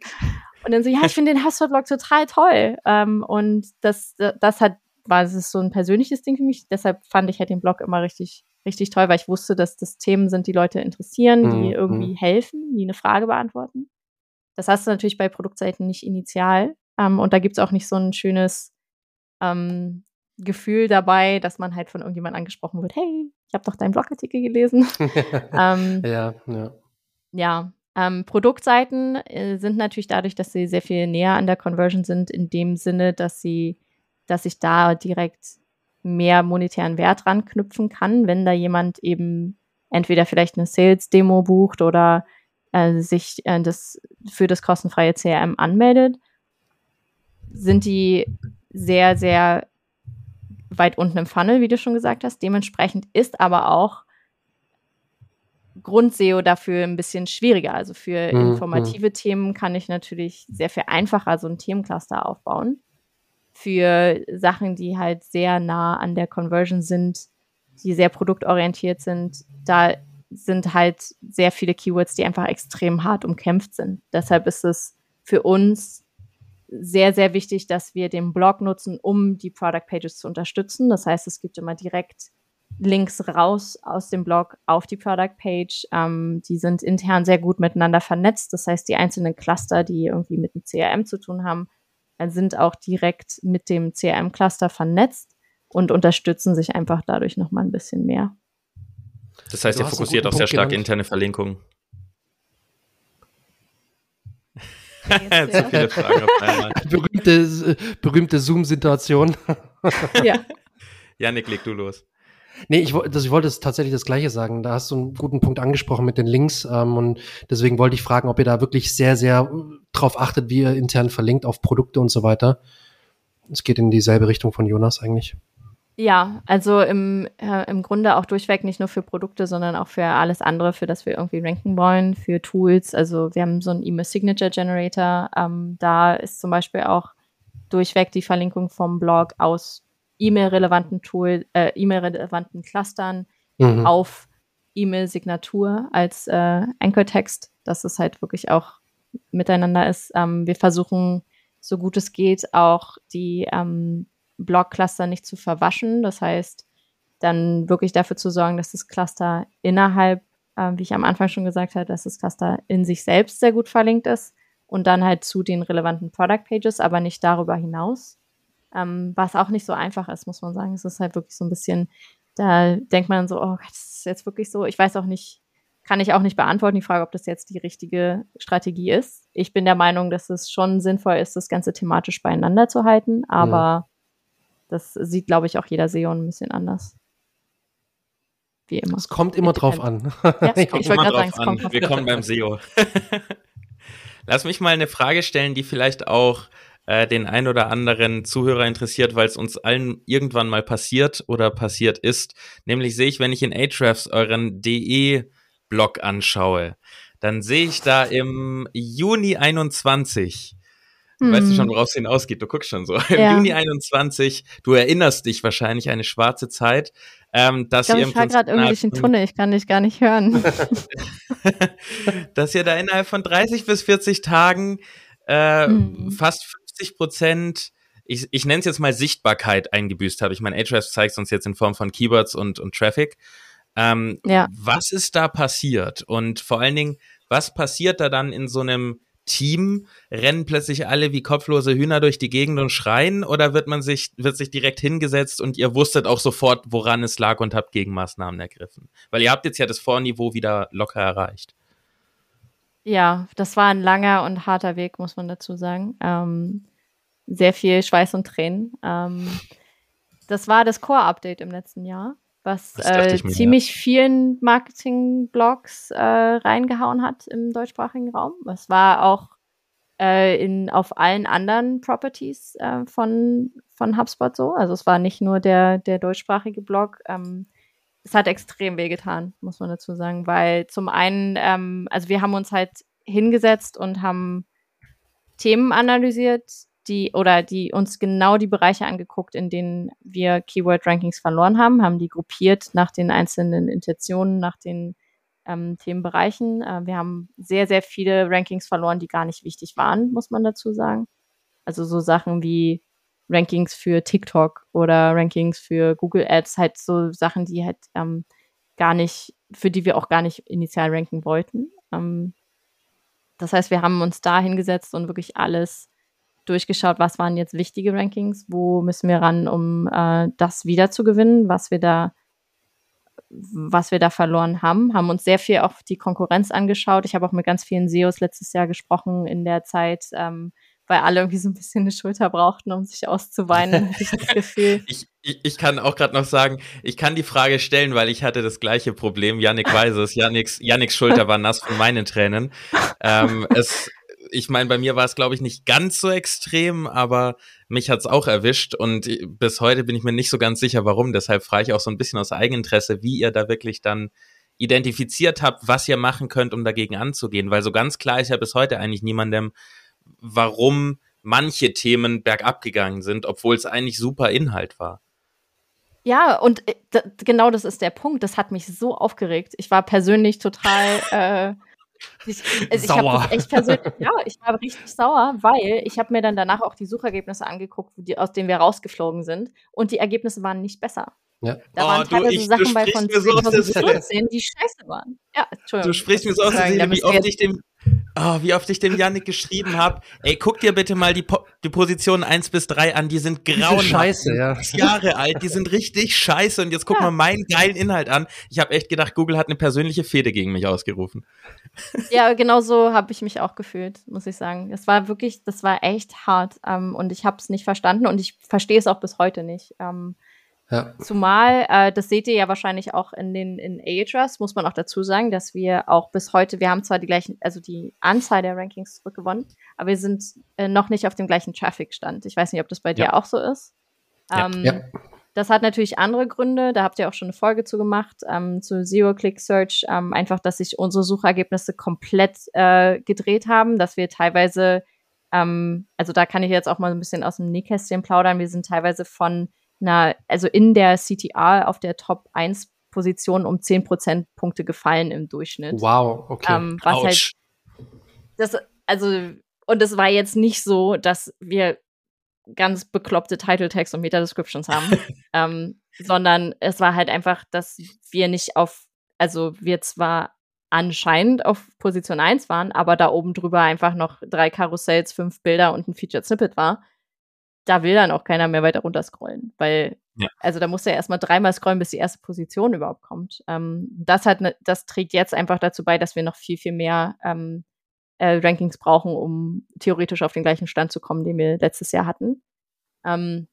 Und dann so, ja, ich finde den Hustle-Blog total toll. Ähm, und das, das hat, war das so ein persönliches Ding für mich. Deshalb fand ich halt den Blog immer richtig, richtig toll, weil ich wusste, dass das Themen sind, die Leute interessieren, die mhm. irgendwie mhm. helfen, die eine Frage beantworten. Das hast du natürlich bei Produktseiten nicht initial. Ähm, und da gibt's auch nicht so ein schönes ähm, Gefühl dabei, dass man halt von irgendjemand angesprochen wird, hey, ich habe doch deinen Blogartikel gelesen. ähm, ja, ja. Ja, ähm, Produktseiten äh, sind natürlich dadurch, dass sie sehr viel näher an der Conversion sind, in dem Sinne, dass sie, dass ich da direkt mehr monetären Wert ranknüpfen kann, wenn da jemand eben entweder vielleicht eine Sales-Demo bucht oder äh, sich äh, das für das kostenfreie CRM anmeldet, sind die sehr, sehr weit unten im Funnel, wie du schon gesagt hast. Dementsprechend ist aber auch Grund-SEO dafür ein bisschen schwieriger. Also für Mhm, informative Themen kann ich natürlich sehr viel einfacher so ein Themencluster aufbauen. Für Sachen, die halt sehr nah an der Conversion sind, die sehr produktorientiert sind, da sind halt sehr viele Keywords, die einfach extrem hart umkämpft sind. Deshalb ist es für uns sehr, sehr wichtig, dass wir den Blog nutzen, um die Product Pages zu unterstützen. Das heißt, es gibt immer direkt Links raus aus dem Blog auf die Product Page. Ähm, die sind intern sehr gut miteinander vernetzt. Das heißt, die einzelnen Cluster, die irgendwie mit dem CRM zu tun haben, äh, sind auch direkt mit dem CRM-Cluster vernetzt und unterstützen sich einfach dadurch nochmal ein bisschen mehr. Das heißt, Du ihr fokussiert auf sehr stark genannt. interne Verlinkungen. Jetzt, Zu viele Fragen auf einmal. Berühmte, berühmte Zoom-Situation. ja. Janik, leg du los. Nee, ich, das, ich wollte es tatsächlich das Gleiche sagen. Da hast du einen guten Punkt angesprochen mit den Links. Ähm, und deswegen wollte ich fragen, ob ihr da wirklich sehr, sehr äh, drauf achtet, wie ihr intern verlinkt auf Produkte und so weiter. Es geht in dieselbe Richtung von Jonas eigentlich. Ja, also im, äh, im Grunde auch durchweg nicht nur für Produkte, sondern auch für alles andere, für das wir irgendwie ranken wollen, für Tools. Also wir haben so einen E-Mail Signature Generator. Ähm, da ist zum Beispiel auch durchweg die Verlinkung vom Blog aus E-Mail-relevanten Tool, äh, E-Mail-relevanten Clustern Mhm. auf E-Mail-Signatur als äh, Anchor-Text, dass es halt wirklich auch miteinander ist. Ähm, wir versuchen, so gut es geht, auch die ähm, Blog-Cluster nicht zu verwaschen. Das heißt, dann wirklich dafür zu sorgen, dass das Cluster innerhalb, äh, wie ich am Anfang schon gesagt habe, dass das Cluster in sich selbst sehr gut verlinkt ist und dann halt zu den relevanten Product Pages, aber nicht darüber hinaus. Ähm, was auch nicht so einfach ist, muss man sagen. Es ist halt wirklich so ein bisschen, da denkt man so, oh Gott, das ist jetzt wirklich so. Ich weiß auch nicht, kann ich auch nicht beantworten, die Frage, ob das jetzt die richtige Strategie ist. Ich bin der Meinung, dass es schon sinnvoll ist, das Ganze thematisch beieinander zu halten, aber das sieht, glaube ich, auch jeder SEO ein bisschen anders. Wie immer. Es kommt immer drauf an. Ja, Kommt ich wollte immer gerade sagen, drauf es an. kommt drauf Wir kommen beim SEO. Lass mich mal eine Frage stellen, die vielleicht auch äh, den ein oder anderen Zuhörer interessiert, weil es uns allen irgendwann mal passiert oder passiert ist. Nämlich sehe ich, wenn ich in Ahrefs euren DE-Blog anschaue, dann sehe ich da im Juni 21 Weißt du schon, worauf es hinausgeht? Du guckst schon so. Im Hm. Ja. Juni 21, du erinnerst dich wahrscheinlich eine schwarze Zeit, ähm, dass Ich ihr im ich fahre gerade irgendwie durch den Tunnel, ich kann dich gar nicht hören. dass ihr da innerhalb von 30 bis 40 Tagen äh, Mhm. fast 50 Prozent, ich, ich nenne es jetzt mal Sichtbarkeit eingebüßt habt. Ich meine, Ahrefs zeigt uns jetzt in Form von Keywords und, und Traffic. Ähm, Ja. Was ist da passiert? Und vor allen Dingen, was passiert da dann in so einem Team? Rennen plötzlich alle wie kopflose Hühner durch die Gegend und schreien? Oder wird man sich, wird sich direkt hingesetzt und ihr wusstet auch sofort, woran es lag und habt Gegenmaßnahmen ergriffen? Weil ihr habt jetzt ja das Vorniveau wieder locker erreicht. Ja, das war ein langer und harter Weg, muss man dazu sagen. Ähm, sehr viel Schweiß und Tränen. Ähm, das war das Core-Update im letzten Jahr, was äh, mir, ziemlich vielen Marketing-Blogs äh, reingehauen hat im deutschsprachigen Raum. Es war auch äh, in, auf allen anderen Properties äh, von, von HubSpot so. Also es war nicht nur der, der deutschsprachige Blog. Ähm, es hat extrem wehgetan, muss man dazu sagen, weil zum einen, ähm, also wir haben uns halt hingesetzt und haben Themen analysiert, die oder die uns genau die Bereiche angeguckt, in denen wir Keyword-Rankings verloren haben, haben die gruppiert nach den einzelnen Intentionen, nach den ähm, Themenbereichen. Äh, wir haben sehr, sehr viele Rankings verloren, die gar nicht wichtig waren, muss man dazu sagen. Also so Sachen wie Rankings für TikTok oder Rankings für Google Ads, halt so Sachen, die halt ähm, gar nicht, für die wir auch gar nicht initial ranken wollten. Ähm, das heißt, wir haben uns da hingesetzt und wirklich alles durchgeschaut, was waren jetzt wichtige Rankings, wo müssen wir ran, um äh, das wieder zu gewinnen, was wir da was wir da verloren haben, haben uns sehr viel auf die Konkurrenz angeschaut. Ich habe auch mit ganz vielen SEOs letztes Jahr gesprochen in der Zeit, ähm, weil alle irgendwie so ein bisschen eine Schulter brauchten, um sich auszuweinen, ich das Gefühl. Ich, ich, ich kann auch gerade noch sagen, ich kann die Frage stellen, weil ich hatte das gleiche Problem. Yannick weiß es. Yannicks Schulter war nass von meinen Tränen. Ähm, es, ich meine, bei mir war es, glaube ich, nicht ganz so extrem, aber mich hat's auch erwischt und bis heute bin ich mir nicht so ganz sicher, warum. Deshalb frage ich auch so ein bisschen aus Eigeninteresse, wie ihr da wirklich dann identifiziert habt, was ihr machen könnt, um dagegen anzugehen. Weil so ganz klar ist ja bis heute eigentlich niemandem, warum manche Themen bergab gegangen sind, obwohl es eigentlich super Inhalt war. Ja, und äh, genau das ist der Punkt. Das hat mich so aufgeregt. Ich war persönlich total. Äh, ich, also sauer. Ich echt persönlich, ja, ich war richtig sauer, weil ich habe mir dann danach auch die Suchergebnisse angeguckt, die, aus denen wir rausgeflogen sind, und die Ergebnisse waren nicht besser. Ja. Da waren oh, teilweise du, ich, Sachen bei von 2014, die scheiße waren. Ja, Entschuldigung. Du sprichst mir so aus der Seele, wie oft ich dem Oh, wie oft ich dem Yannick geschrieben habe. Ey, guck dir bitte mal die, po die Positionen 1 bis 3 an, die sind grauenhaft. Scheiße, ja. Jahre alt, die sind richtig scheiße. Und jetzt guck ja. mal meinen geilen Inhalt an. Ich habe echt gedacht, Google hat eine persönliche Fehde gegen mich ausgerufen. Ja, genau so habe ich mich auch gefühlt, muss ich sagen. Das war wirklich, das war echt hart. Ähm, und ich habe es nicht verstanden und ich verstehe es auch bis heute nicht. Ähm, ja. Zumal, äh, das seht ihr ja wahrscheinlich auch in den in Ahrefs, muss man auch dazu sagen, dass wir auch bis heute, wir haben zwar die gleichen, also die Anzahl der Rankings zurückgewonnen, aber wir sind äh, noch nicht auf dem gleichen Traffic-Stand. Ich weiß nicht, ob das bei dir ja. auch so ist. Ähm, ja. Das hat natürlich andere Gründe, da habt ihr auch schon eine Folge zu gemacht, ähm, zu Zero-Click-Search, ähm, einfach, dass sich unsere Suchergebnisse komplett äh, gedreht haben, dass wir teilweise, ähm, also da kann ich jetzt auch mal ein bisschen aus dem Nähkästchen plaudern, wir sind teilweise von einer, also in der CTR auf der Top 1 Position um 10 Prozentpunkte gefallen im Durchschnitt. Wow, okay. Ähm, was Ouch. halt, das, also, und es war jetzt nicht so, dass wir ganz bekloppte Title Tags und Meta Descriptions haben, ähm, sondern es war halt einfach, dass wir nicht auf, also wir zwar anscheinend auf Position 1 waren, aber da oben drüber einfach noch drei Karussells, fünf Bilder und ein Featured Snippet war da will dann auch keiner mehr weiter runter scrollen, weil, ja. also da muss er erstmal dreimal scrollen, bis die erste Position überhaupt kommt. Ähm, das hat, ne, das trägt jetzt einfach dazu bei, dass wir noch viel, viel mehr ähm, äh, Rankings brauchen, um theoretisch auf den gleichen Stand zu kommen, den wir letztes Jahr hatten. Ähm,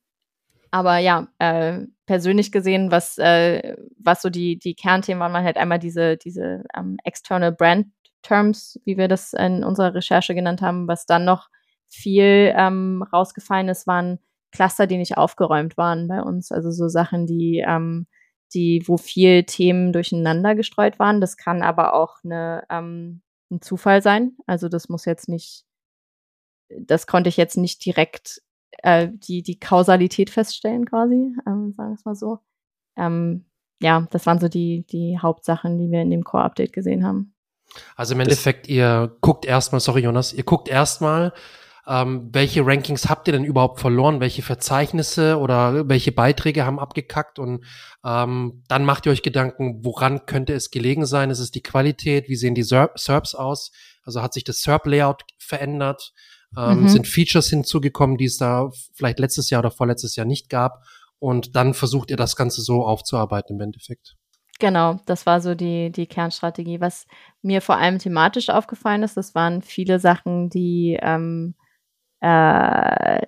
aber ja, äh, persönlich gesehen, was, äh, was so die, die Kernthemen waren, waren halt einmal diese, diese ähm, External Brand Terms, wie wir das in unserer Recherche genannt haben, was dann noch viel ähm, rausgefallen ist, waren Cluster, die nicht aufgeräumt waren bei uns. Also so Sachen, die, ähm, die, wo viel Themen durcheinander gestreut waren. Das kann aber auch eine, ähm, ein Zufall sein. Also das muss jetzt nicht, das konnte ich jetzt nicht direkt äh, die, die Kausalität feststellen, quasi, ähm, sagen wir es mal so. Ähm, ja, das waren so die, die Hauptsachen, die wir in dem Core-Update gesehen haben. Also im Endeffekt, das ihr guckt erstmal, sorry Jonas, ihr guckt erstmal, ähm, welche Rankings habt ihr denn überhaupt verloren? Welche Verzeichnisse oder welche Beiträge haben abgekackt? Und ähm, dann macht ihr euch Gedanken, woran könnte es gelegen sein? Ist es die Qualität? Wie sehen die SERPs aus? Also hat sich das SERP-Layout verändert? Ähm, mhm. Sind Features hinzugekommen, die es da vielleicht letztes Jahr oder vorletztes Jahr nicht gab? Und dann versucht ihr das Ganze so aufzuarbeiten im Endeffekt. Genau, das war so die, die Kernstrategie. Was mir vor allem thematisch aufgefallen ist, das waren viele Sachen, die ähm, äh,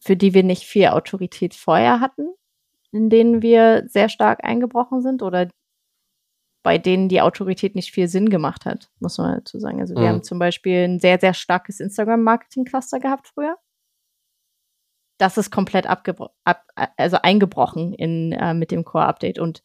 für die wir nicht viel Autorität vorher hatten, in denen wir sehr stark eingebrochen sind oder bei denen die Autorität nicht viel Sinn gemacht hat, muss man dazu sagen. Also wir mhm. haben zum Beispiel ein sehr, sehr starkes Instagram-Marketing-Cluster gehabt früher. Das ist komplett ab, also eingebrochen in, äh, mit dem Core-Update. Und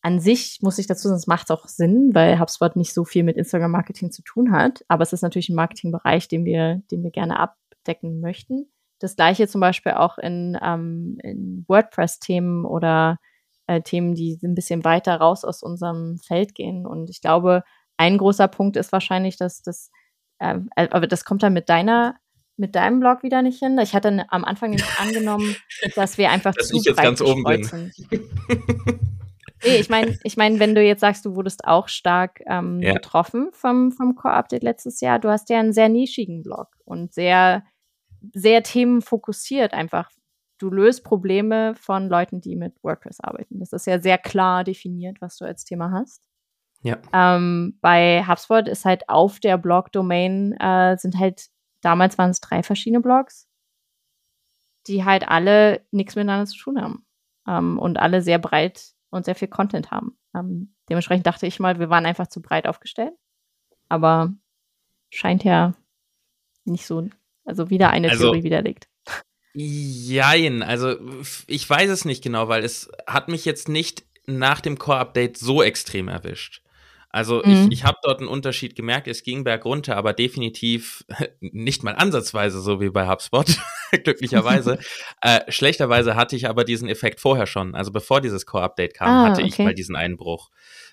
an sich muss ich dazu sagen, es macht auch Sinn, weil HubSpot nicht so viel mit Instagram-Marketing zu tun hat. Aber es ist natürlich ein Marketingbereich, den wir, den wir gerne ab, abdecken möchten. Das gleiche zum Beispiel auch in, ähm, in WordPress-Themen oder äh, Themen, die ein bisschen weiter raus aus unserem Feld gehen. Und ich glaube, ein großer Punkt ist wahrscheinlich, dass das, äh, aber das kommt dann mit deiner mit deinem Blog wieder nicht hin. Ich hatte am Anfang nicht angenommen, dass wir einfach dass zu ich jetzt ganz oben bin. sind. nee, ich meine, ich mein, wenn du jetzt sagst, du wurdest auch stark ähm, ja. getroffen vom, vom Core-Update letztes Jahr, du hast ja einen sehr nischigen Blog und sehr sehr themenfokussiert einfach. Du löst Probleme von Leuten, die mit WordPress arbeiten. Das ist ja sehr klar definiert, was du als Thema hast. Ja. Ähm, bei HubSpot ist halt auf der Blog-Domain äh, sind halt, damals waren es drei verschiedene Blogs, die halt alle nichts miteinander zu tun haben. Ähm, und alle sehr breit und sehr viel Content haben. Ähm, dementsprechend dachte ich mal, wir waren einfach zu breit aufgestellt. Aber scheint ja nicht so also wieder eine also, Theorie widerlegt. Jein, also ich weiß es nicht genau, weil es hat mich jetzt nicht nach dem Core-Update so extrem erwischt. Also mhm. ich, ich habe dort einen Unterschied gemerkt, es ging bergunter, aber definitiv nicht mal ansatzweise so wie bei HubSpot, glücklicherweise. äh, schlechterweise hatte ich aber diesen Effekt vorher schon. Also bevor dieses Core-Update kam, ah, hatte okay. ich mal diesen Einbruch.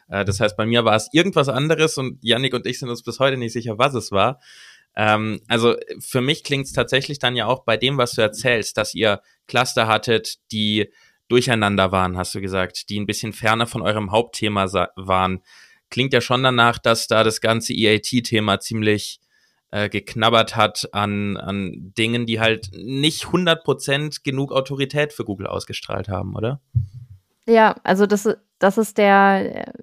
Äh, das heißt, bei mir war es irgendwas anderes und Yannick und ich sind uns bis heute nicht sicher, was es war. Ähm, also für mich klingt es tatsächlich dann ja auch bei dem, was du erzählst, dass ihr Cluster hattet, die durcheinander waren, hast du gesagt, die ein bisschen ferner von eurem Hauptthema waren. Klingt ja schon danach, dass da das ganze EAT-Thema ziemlich äh, geknabbert hat an, an Dingen, die halt nicht 100% genug Autorität für Google ausgestrahlt haben, oder? Ja, also das, das ist der,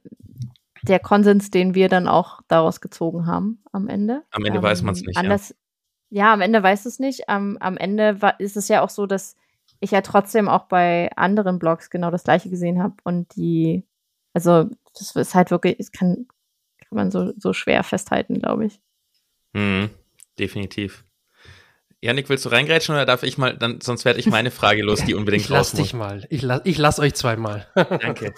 der Konsens, den wir dann auch daraus gezogen haben am Ende. Am Ende ähm, weiß man es nicht. Anders, ja. ja. am Ende weiß es nicht. Am, am Ende war, ist es ja auch so, dass ich ja trotzdem auch bei anderen Blogs genau das gleiche gesehen habe und die, also das ist halt wirklich, es kann, kann man so, so schwer festhalten, glaube ich. Mhm, definitiv. Janik, willst du reingrätschen oder darf ich mal, dann, sonst werde ich meine Frage los, die unbedingt ich lass dich mal. Ich, la ich lass euch zweimal. Danke.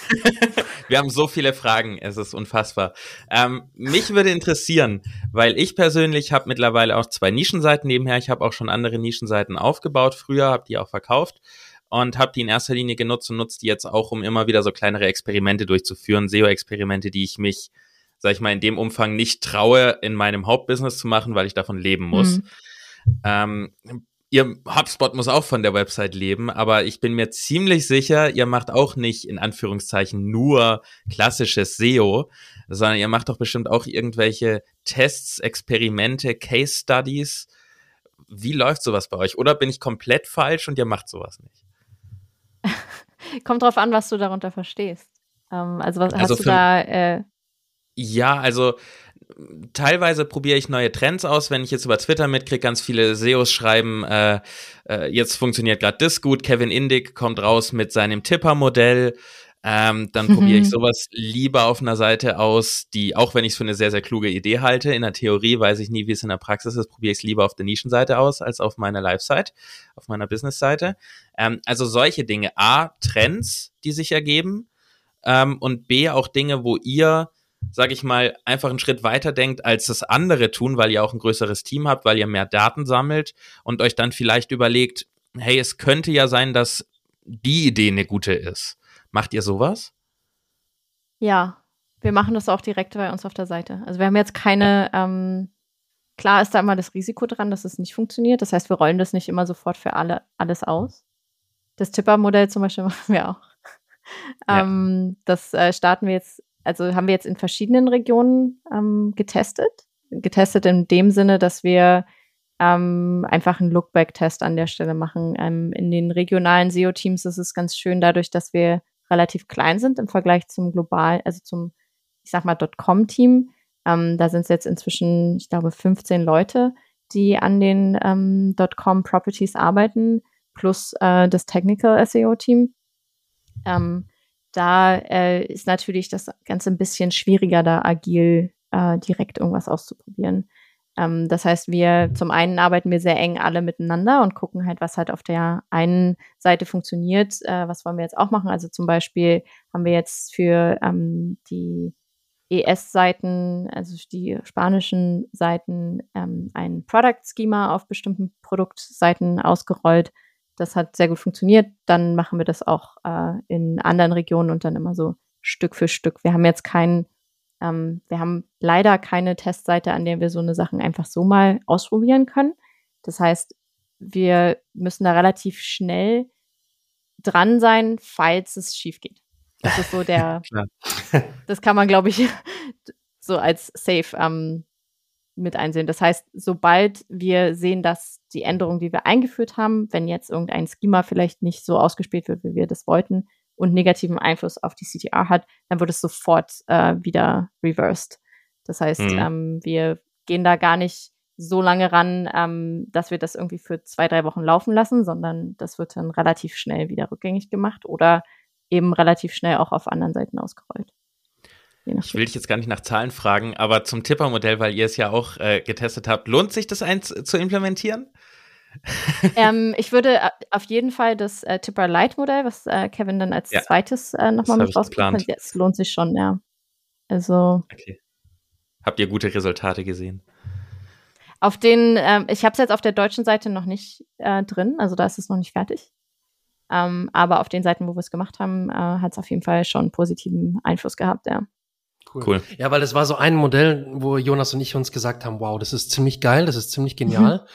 Wir haben so viele Fragen, es ist unfassbar. Ähm, mich würde interessieren, weil ich persönlich habe mittlerweile auch zwei Nischenseiten nebenher. Ich habe auch schon andere Nischenseiten aufgebaut. Früher habe die auch verkauft und habe die in erster Linie genutzt und nutze die jetzt auch, um immer wieder so kleinere Experimente durchzuführen, SEO-Experimente, die ich mich, sag ich mal, in dem Umfang nicht traue, in meinem Hauptbusiness zu machen, weil ich davon leben muss. Mhm. Ähm, ihr HubSpot muss auch von der Website leben, aber ich bin mir ziemlich sicher, ihr macht auch nicht in Anführungszeichen nur klassisches SEO, sondern ihr macht doch bestimmt auch irgendwelche Tests, Experimente, Case Studies. Wie läuft sowas bei euch? Oder bin ich komplett falsch und ihr macht sowas nicht? Kommt drauf an, was du darunter verstehst. Ähm, also was also hast du da? Äh ja, also teilweise probiere ich neue Trends aus. Wenn ich jetzt über Twitter mitkriege, ganz viele SEOs schreiben, äh, äh, jetzt funktioniert gerade das gut. Kevin Indig kommt raus mit seinem Tipper-Modell. Ähm, dann mhm. probiere ich sowas lieber auf einer Seite aus, die, auch wenn ich es für eine sehr, sehr kluge Idee halte, in der Theorie weiß ich nie, wie es in der Praxis ist, probiere ich es lieber auf der Nischenseite aus, als auf meiner Live-Site, auf meiner Business-Seite. Ähm, also solche Dinge. A, Trends, die sich ergeben ähm, und B, auch Dinge, wo ihr sage ich mal, einfach einen Schritt weiter denkt, als das andere tun, weil ihr auch ein größeres Team habt, weil ihr mehr Daten sammelt und euch dann vielleicht überlegt, hey, es könnte ja sein, dass die Idee eine gute ist. Macht ihr sowas? Ja, wir machen das auch direkt bei uns auf der Seite. Also wir haben jetzt keine, ähm, klar ist da immer das Risiko dran, dass es nicht funktioniert. Das heißt, wir rollen das nicht immer sofort für alle alles aus. Das Tipper-Modell zum Beispiel machen wir auch. Ja. Ähm, das äh, starten wir jetzt also haben wir jetzt in verschiedenen Regionen ähm, getestet. Getestet in dem Sinne, dass wir ähm, einfach einen Lookback-Test an der Stelle machen. Ähm, in den regionalen SEO-Teams ist es ganz schön, dadurch, dass wir relativ klein sind im Vergleich zum global, also zum, ich sag mal, .com-Team. Ähm, da sind es jetzt inzwischen, ich glaube, 15 Leute, die an den ähm, .com-Properties arbeiten, plus äh, das Technical SEO-Team. Ähm, da äh, ist natürlich das Ganze ein bisschen schwieriger, da agil äh, direkt irgendwas auszuprobieren. Ähm, das heißt, wir zum einen arbeiten wir sehr eng alle miteinander und gucken halt, was halt auf der einen Seite funktioniert. Äh, was wollen wir jetzt auch machen? Also zum Beispiel haben wir jetzt für ähm, die ES-Seiten, also die spanischen Seiten, ähm, ein Product Schema auf bestimmten Produktseiten ausgerollt, das hat sehr gut funktioniert. Dann machen wir das auch äh, in anderen Regionen und dann immer so Stück für Stück. Wir haben jetzt keinen, ähm, wir haben leider keine Testseite, an der wir so eine Sachen einfach so mal ausprobieren können. Das heißt, wir müssen da relativ schnell dran sein, falls es schief geht. Das ist so der, das kann man, glaube ich, so als safe ähm, mit einsehen. Das heißt, sobald wir sehen, dass die Änderung, die wir eingeführt haben, wenn jetzt irgendein Schema vielleicht nicht so ausgespielt wird, wie wir das wollten und negativen Einfluss auf die CTR hat, dann wird es sofort äh, wieder reversed. Das heißt, mhm. ähm, wir gehen da gar nicht so lange ran, ähm, dass wir das irgendwie für zwei, drei Wochen laufen lassen, sondern das wird dann relativ schnell wieder rückgängig gemacht oder eben relativ schnell auch auf anderen Seiten ausgerollt. Ich will dich jetzt gar nicht nach Zahlen fragen, aber zum Tipper-Modell, weil ihr es ja auch äh, getestet habt, lohnt sich das eins zu implementieren? ähm, ich würde äh, auf jeden Fall das äh, Tipper Light Modell, was äh, Kevin dann als ja, zweites äh, nochmal mit rausgebracht hat, es lohnt sich schon, ja. Also. Okay. Habt ihr gute Resultate gesehen? Auf den, ähm, ich habe es jetzt auf der deutschen Seite noch nicht äh, drin, also da ist es noch nicht fertig. Ähm, aber auf den Seiten, wo wir es gemacht haben, äh, hat es auf jeden Fall schon einen positiven Einfluss gehabt, ja. Cool. cool. Ja, weil das war so ein Modell, wo Jonas und ich uns gesagt haben, wow, das ist ziemlich geil, das ist ziemlich genial.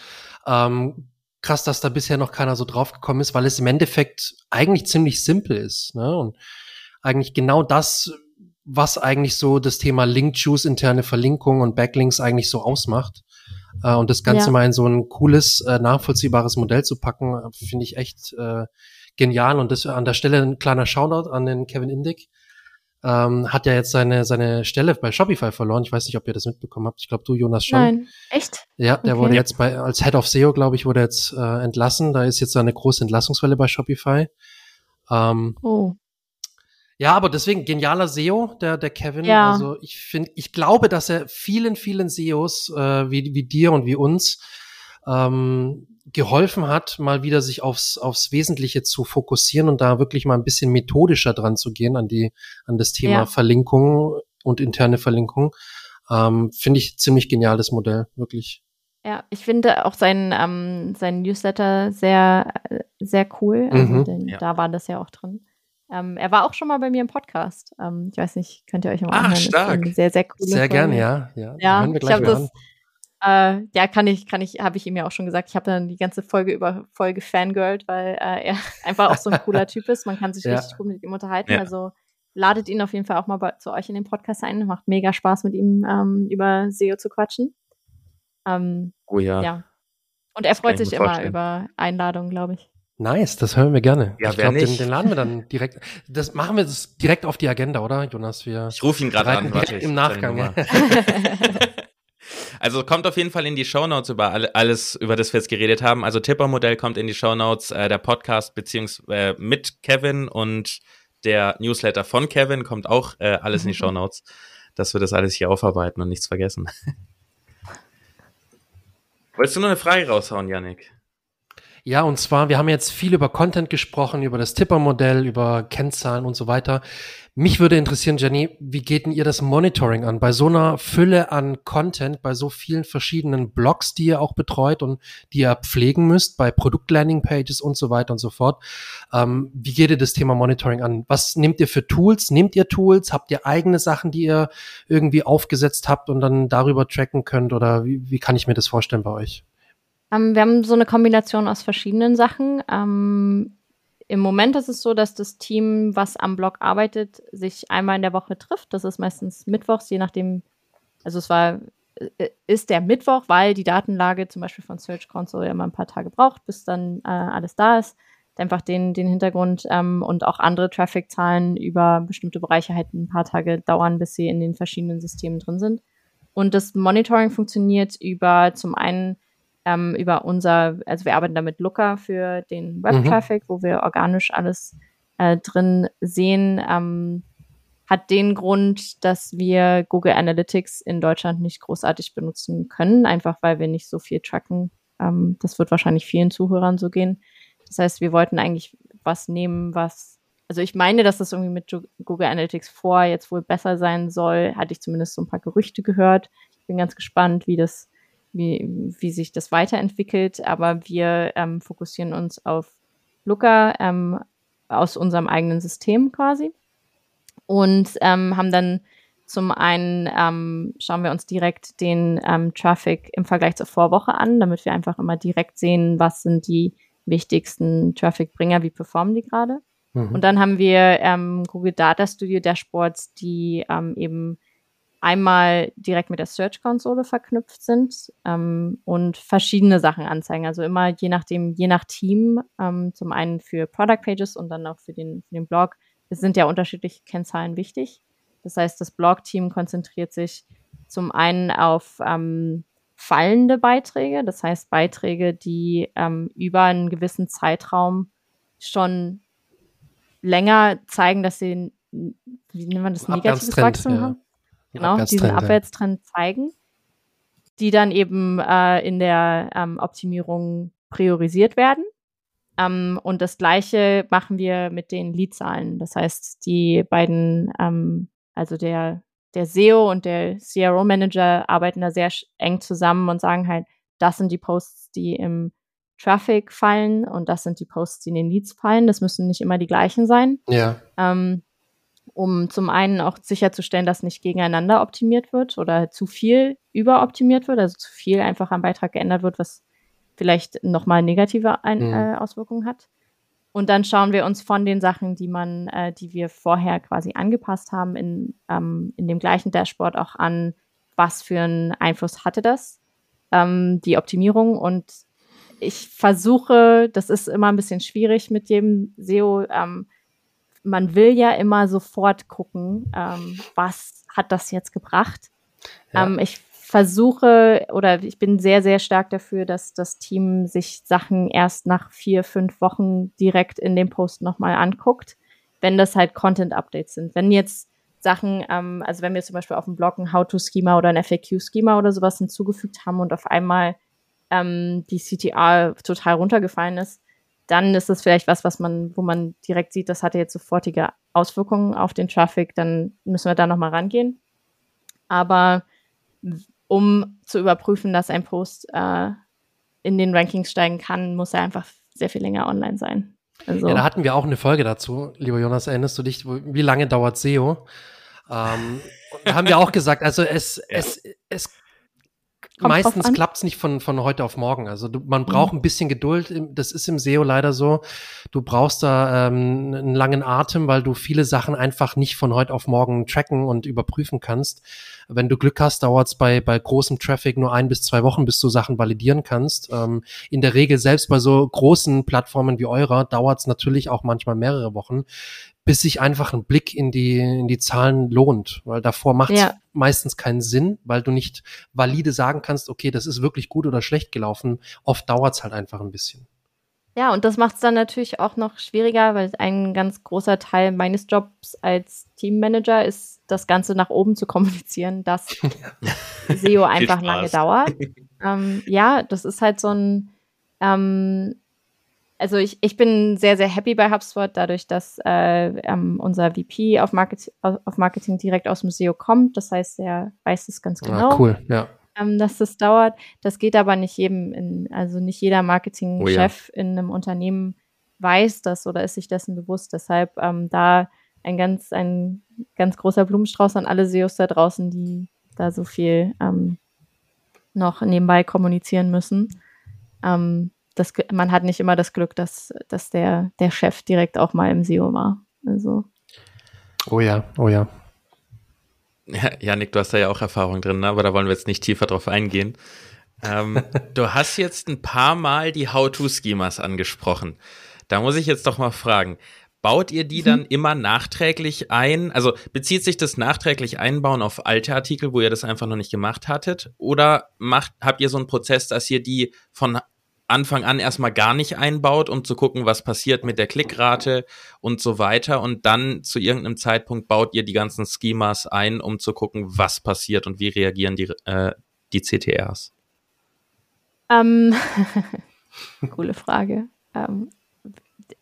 Mhm. Ähm, krass, dass da bisher noch keiner so drauf gekommen ist, weil es im Endeffekt eigentlich ziemlich simpel ist. Ne? Und eigentlich genau das, was eigentlich so das Thema Link-Juice, interne Verlinkung und Backlinks eigentlich so ausmacht. Äh, und das Ganze ja. mal in so ein cooles, äh, nachvollziehbares Modell zu packen, finde ich echt äh, genial. Und das an der Stelle ein kleiner Shoutout an den Kevin Indick. Ähm, hat ja jetzt seine, seine Stelle bei Shopify verloren. Ich weiß nicht, ob ihr das mitbekommen habt. Ich glaube, du, Jonas, schon. Nein, echt? Ja, der okay. wurde jetzt bei, als Head of SEO, glaube ich, wurde jetzt äh, entlassen. Da ist jetzt eine große Entlassungswelle bei Shopify. Ähm, oh. Ja, aber deswegen genialer SEO, der, der Kevin. Ja. Also ich finde, ich glaube, dass er vielen, vielen SEOs äh, wie, wie dir und wie uns ähm, geholfen hat, mal wieder sich aufs, aufs Wesentliche zu fokussieren und da wirklich mal ein bisschen methodischer dran zu gehen an die, an das Thema ja. Verlinkung und interne Verlinkung. Ähm, finde ich ziemlich geniales Modell, wirklich. Ja, ich finde auch sein, ähm, sein Newsletter sehr, sehr cool. Also mhm. denn ja. da war das ja auch drin. Ähm, er war auch schon mal bei mir im Podcast. Ähm, ich weiß nicht, könnt ihr euch mal ah, anhören. stark. Sehr, sehr cool. Sehr gerne, ja. Ja, ja ich habe das. Äh, ja, kann ich, kann ich, habe ich ihm ja auch schon gesagt. Ich habe dann die ganze Folge über Folge fangirlt, weil äh, er einfach auch so ein cooler Typ ist. Man kann sich ja. richtig gut mit ihm unterhalten. Ja. Also ladet ihn auf jeden Fall auch mal bei, zu euch in den Podcast ein. Macht mega Spaß mit ihm ähm, über SEO zu quatschen. Ähm, oh ja. ja. Und er freut sich immer über Einladungen, glaube ich. Nice, das hören wir gerne. Ja, ich glaube, den, den, laden wir dann direkt. Das machen wir das direkt auf die Agenda, oder, Jonas? Wir ich rufe ihn gerade an, warte. Im Nachgang. also kommt auf jeden Fall in die Shownotes über alles, über das wir jetzt geredet haben. Also Tipper-Modell kommt in die Shownotes, äh, der Podcast beziehungsweise äh, mit Kevin und der Newsletter von Kevin kommt auch äh, alles in die Shownotes, dass wir das alles hier aufarbeiten und nichts vergessen. Wolltest du noch eine Frage raushauen, Yannick? Ja, und zwar, wir haben jetzt viel über Content gesprochen, über das Tipper-Modell, über Kennzahlen und so weiter. Mich würde interessieren, Jenny, wie geht denn ihr das Monitoring an? Bei so einer Fülle an Content, bei so vielen verschiedenen Blogs, die ihr auch betreut und die ihr pflegen müsst, bei Produkt-Landing-Pages und so weiter und so fort. Ähm, wie geht ihr das Thema Monitoring an? Was nehmt ihr für Tools? Nehmt ihr Tools? Habt ihr eigene Sachen, die ihr irgendwie aufgesetzt habt und dann darüber tracken könnt? Oder wie, wie kann ich mir das vorstellen bei euch? Ähm, wir haben so eine Kombination aus verschiedenen Sachen. Ähm, Im Moment ist es so, dass das Team, was am Blog arbeitet, sich einmal in der Woche trifft. Das ist meistens mittwochs, je nachdem. Also es war äh, ist der Mittwoch, weil die Datenlage zum Beispiel von Search Console immer ein paar Tage braucht, bis dann äh, alles da ist. Einfach den, den Hintergrund ähm, und auch andere Traffic-Zahlen über bestimmte Bereiche halt ein paar Tage dauern, bis sie in den verschiedenen Systemen drin sind. Und das Monitoring funktioniert über zum einen ähm, über unser, also wir arbeiten da mit Looker für den Web-Traffic, mhm. wo wir organisch alles äh, drin sehen. Ähm, hat den Grund, dass wir Google Analytics in Deutschland nicht großartig benutzen können, einfach weil wir nicht so viel tracken. Ähm, das wird wahrscheinlich vielen Zuhörern so gehen. Das heißt, wir wollten eigentlich was nehmen, was, also ich meine, dass das irgendwie mit Google Analytics vor jetzt wohl besser sein soll. Hatte ich zumindest so ein paar Gerüchte gehört. Ich bin ganz gespannt, wie das wie, wie sich das weiterentwickelt. Aber wir ähm, fokussieren uns auf Looker ähm, aus unserem eigenen System quasi und ähm, haben dann zum einen ähm, schauen wir uns direkt den ähm, Traffic im Vergleich zur Vorwoche an, damit wir einfach immer direkt sehen, was sind die wichtigsten Traffic-Bringer, wie performen die gerade. Mhm. Und dann haben wir ähm, Google Data Studio Dashboards, die ähm, eben einmal direkt mit der Search-Konsole verknüpft sind ähm, und verschiedene Sachen anzeigen. Also immer je nachdem, je nach Team, ähm, zum einen für Product Pages und dann auch für den, für den Blog. Es sind ja unterschiedliche Kennzahlen wichtig. Das heißt, das Blog-Team konzentriert sich zum einen auf ähm, fallende Beiträge, das heißt Beiträge, die ähm, über einen gewissen Zeitraum schon länger zeigen, dass sie, wie nennt man das, negatives Wachstum ja. haben genau, Abwärtstrend, diesen Abwärtstrend zeigen, die dann eben äh, in der ähm, Optimierung priorisiert werden. Ähm, und das gleiche machen wir mit den Leadzahlen. Das heißt, die beiden, ähm, also der, der SEO und der CRO-Manager arbeiten da sehr eng zusammen und sagen halt, das sind die Posts, die im Traffic fallen und das sind die Posts, die in den Leads fallen. Das müssen nicht immer die gleichen sein. Ja. Ähm, um zum einen auch sicherzustellen, dass nicht gegeneinander optimiert wird oder zu viel überoptimiert wird, also zu viel einfach am Beitrag geändert wird, was vielleicht nochmal negative Ein mhm. äh, Auswirkungen hat. Und dann schauen wir uns von den Sachen, die man, äh, die wir vorher quasi angepasst haben, in, ähm, in dem gleichen Dashboard auch an, was für einen Einfluss hatte das, ähm, die Optimierung. Und ich versuche, das ist immer ein bisschen schwierig mit dem SEO, ähm, man will ja immer sofort gucken, ähm, was hat das jetzt gebracht. Ja. Ähm, ich versuche oder ich bin sehr, sehr stark dafür, dass das Team sich Sachen erst nach vier, fünf Wochen direkt in dem Post nochmal anguckt, wenn das halt Content-Updates sind. Wenn jetzt Sachen, ähm, also wenn wir zum Beispiel auf dem Blog ein How-to-Schema oder ein FAQ-Schema oder sowas hinzugefügt haben und auf einmal ähm, die CTR total runtergefallen ist, dann ist das vielleicht was, was man, wo man direkt sieht, das hatte jetzt sofortige Auswirkungen auf den Traffic, dann müssen wir da nochmal rangehen. Aber um zu überprüfen, dass ein Post äh, in den Rankings steigen kann, muss er einfach sehr viel länger online sein. Also, ja, da hatten wir auch eine Folge dazu, lieber Jonas, erinnerst du dich, wie lange dauert SEO? Ähm, da haben wir auch gesagt, also es, ja. es, es Kommt Meistens klappt es nicht von, von heute auf morgen. Also du, man braucht mhm. ein bisschen Geduld. Das ist im SEO leider so. Du brauchst da ähm, einen langen Atem, weil du viele Sachen einfach nicht von heute auf morgen tracken und überprüfen kannst. Wenn du Glück hast, dauert es bei, bei großem Traffic nur ein bis zwei Wochen, bis du Sachen validieren kannst. Ähm, in der Regel, selbst bei so großen Plattformen wie eurer, dauert es natürlich auch manchmal mehrere Wochen bis sich einfach ein Blick in die, in die Zahlen lohnt. Weil davor macht es ja. meistens keinen Sinn, weil du nicht valide sagen kannst, okay, das ist wirklich gut oder schlecht gelaufen. Oft dauert es halt einfach ein bisschen. Ja, und das macht es dann natürlich auch noch schwieriger, weil ein ganz großer Teil meines Jobs als Teammanager ist, das Ganze nach oben zu kommunizieren, dass SEO einfach lange dauert. Ähm, ja, das ist halt so ein, ähm, also ich, ich bin sehr, sehr happy bei HubSpot, dadurch, dass äh, ähm, unser VP auf, Market, auf Marketing direkt aus dem SEO kommt. Das heißt, er weiß es ganz ah, genau. Ah, cool, ja. Ähm, dass das dauert. Das geht aber nicht jedem, in, also nicht jeder Marketingchef oh, ja. in einem Unternehmen weiß das oder ist sich dessen bewusst. Deshalb ähm, da ein ganz, ein ganz großer Blumenstrauß an alle SEOs da draußen, die da so viel ähm, noch nebenbei kommunizieren müssen. Ähm, das, man hat nicht immer das Glück, dass, dass der, der Chef direkt auch mal im SEO war. Also. Oh ja, oh ja. Ja, Janik, du hast da ja auch Erfahrung drin, ne? aber da wollen wir jetzt nicht tiefer drauf eingehen. Ähm, du hast jetzt ein paar Mal die How-To-Schemas angesprochen. Da muss ich jetzt doch mal fragen, baut ihr die mhm. dann immer nachträglich ein? Also bezieht sich das nachträglich einbauen auf alte Artikel, wo ihr das einfach noch nicht gemacht hattet? Oder macht, habt ihr so einen Prozess, dass ihr die von Anfang an erstmal gar nicht einbaut, um zu gucken, was passiert mit der Klickrate und so weiter. Und dann zu irgendeinem Zeitpunkt baut ihr die ganzen Schemas ein, um zu gucken, was passiert und wie reagieren die, äh, die CTRs. Ähm, coole Frage. Ähm,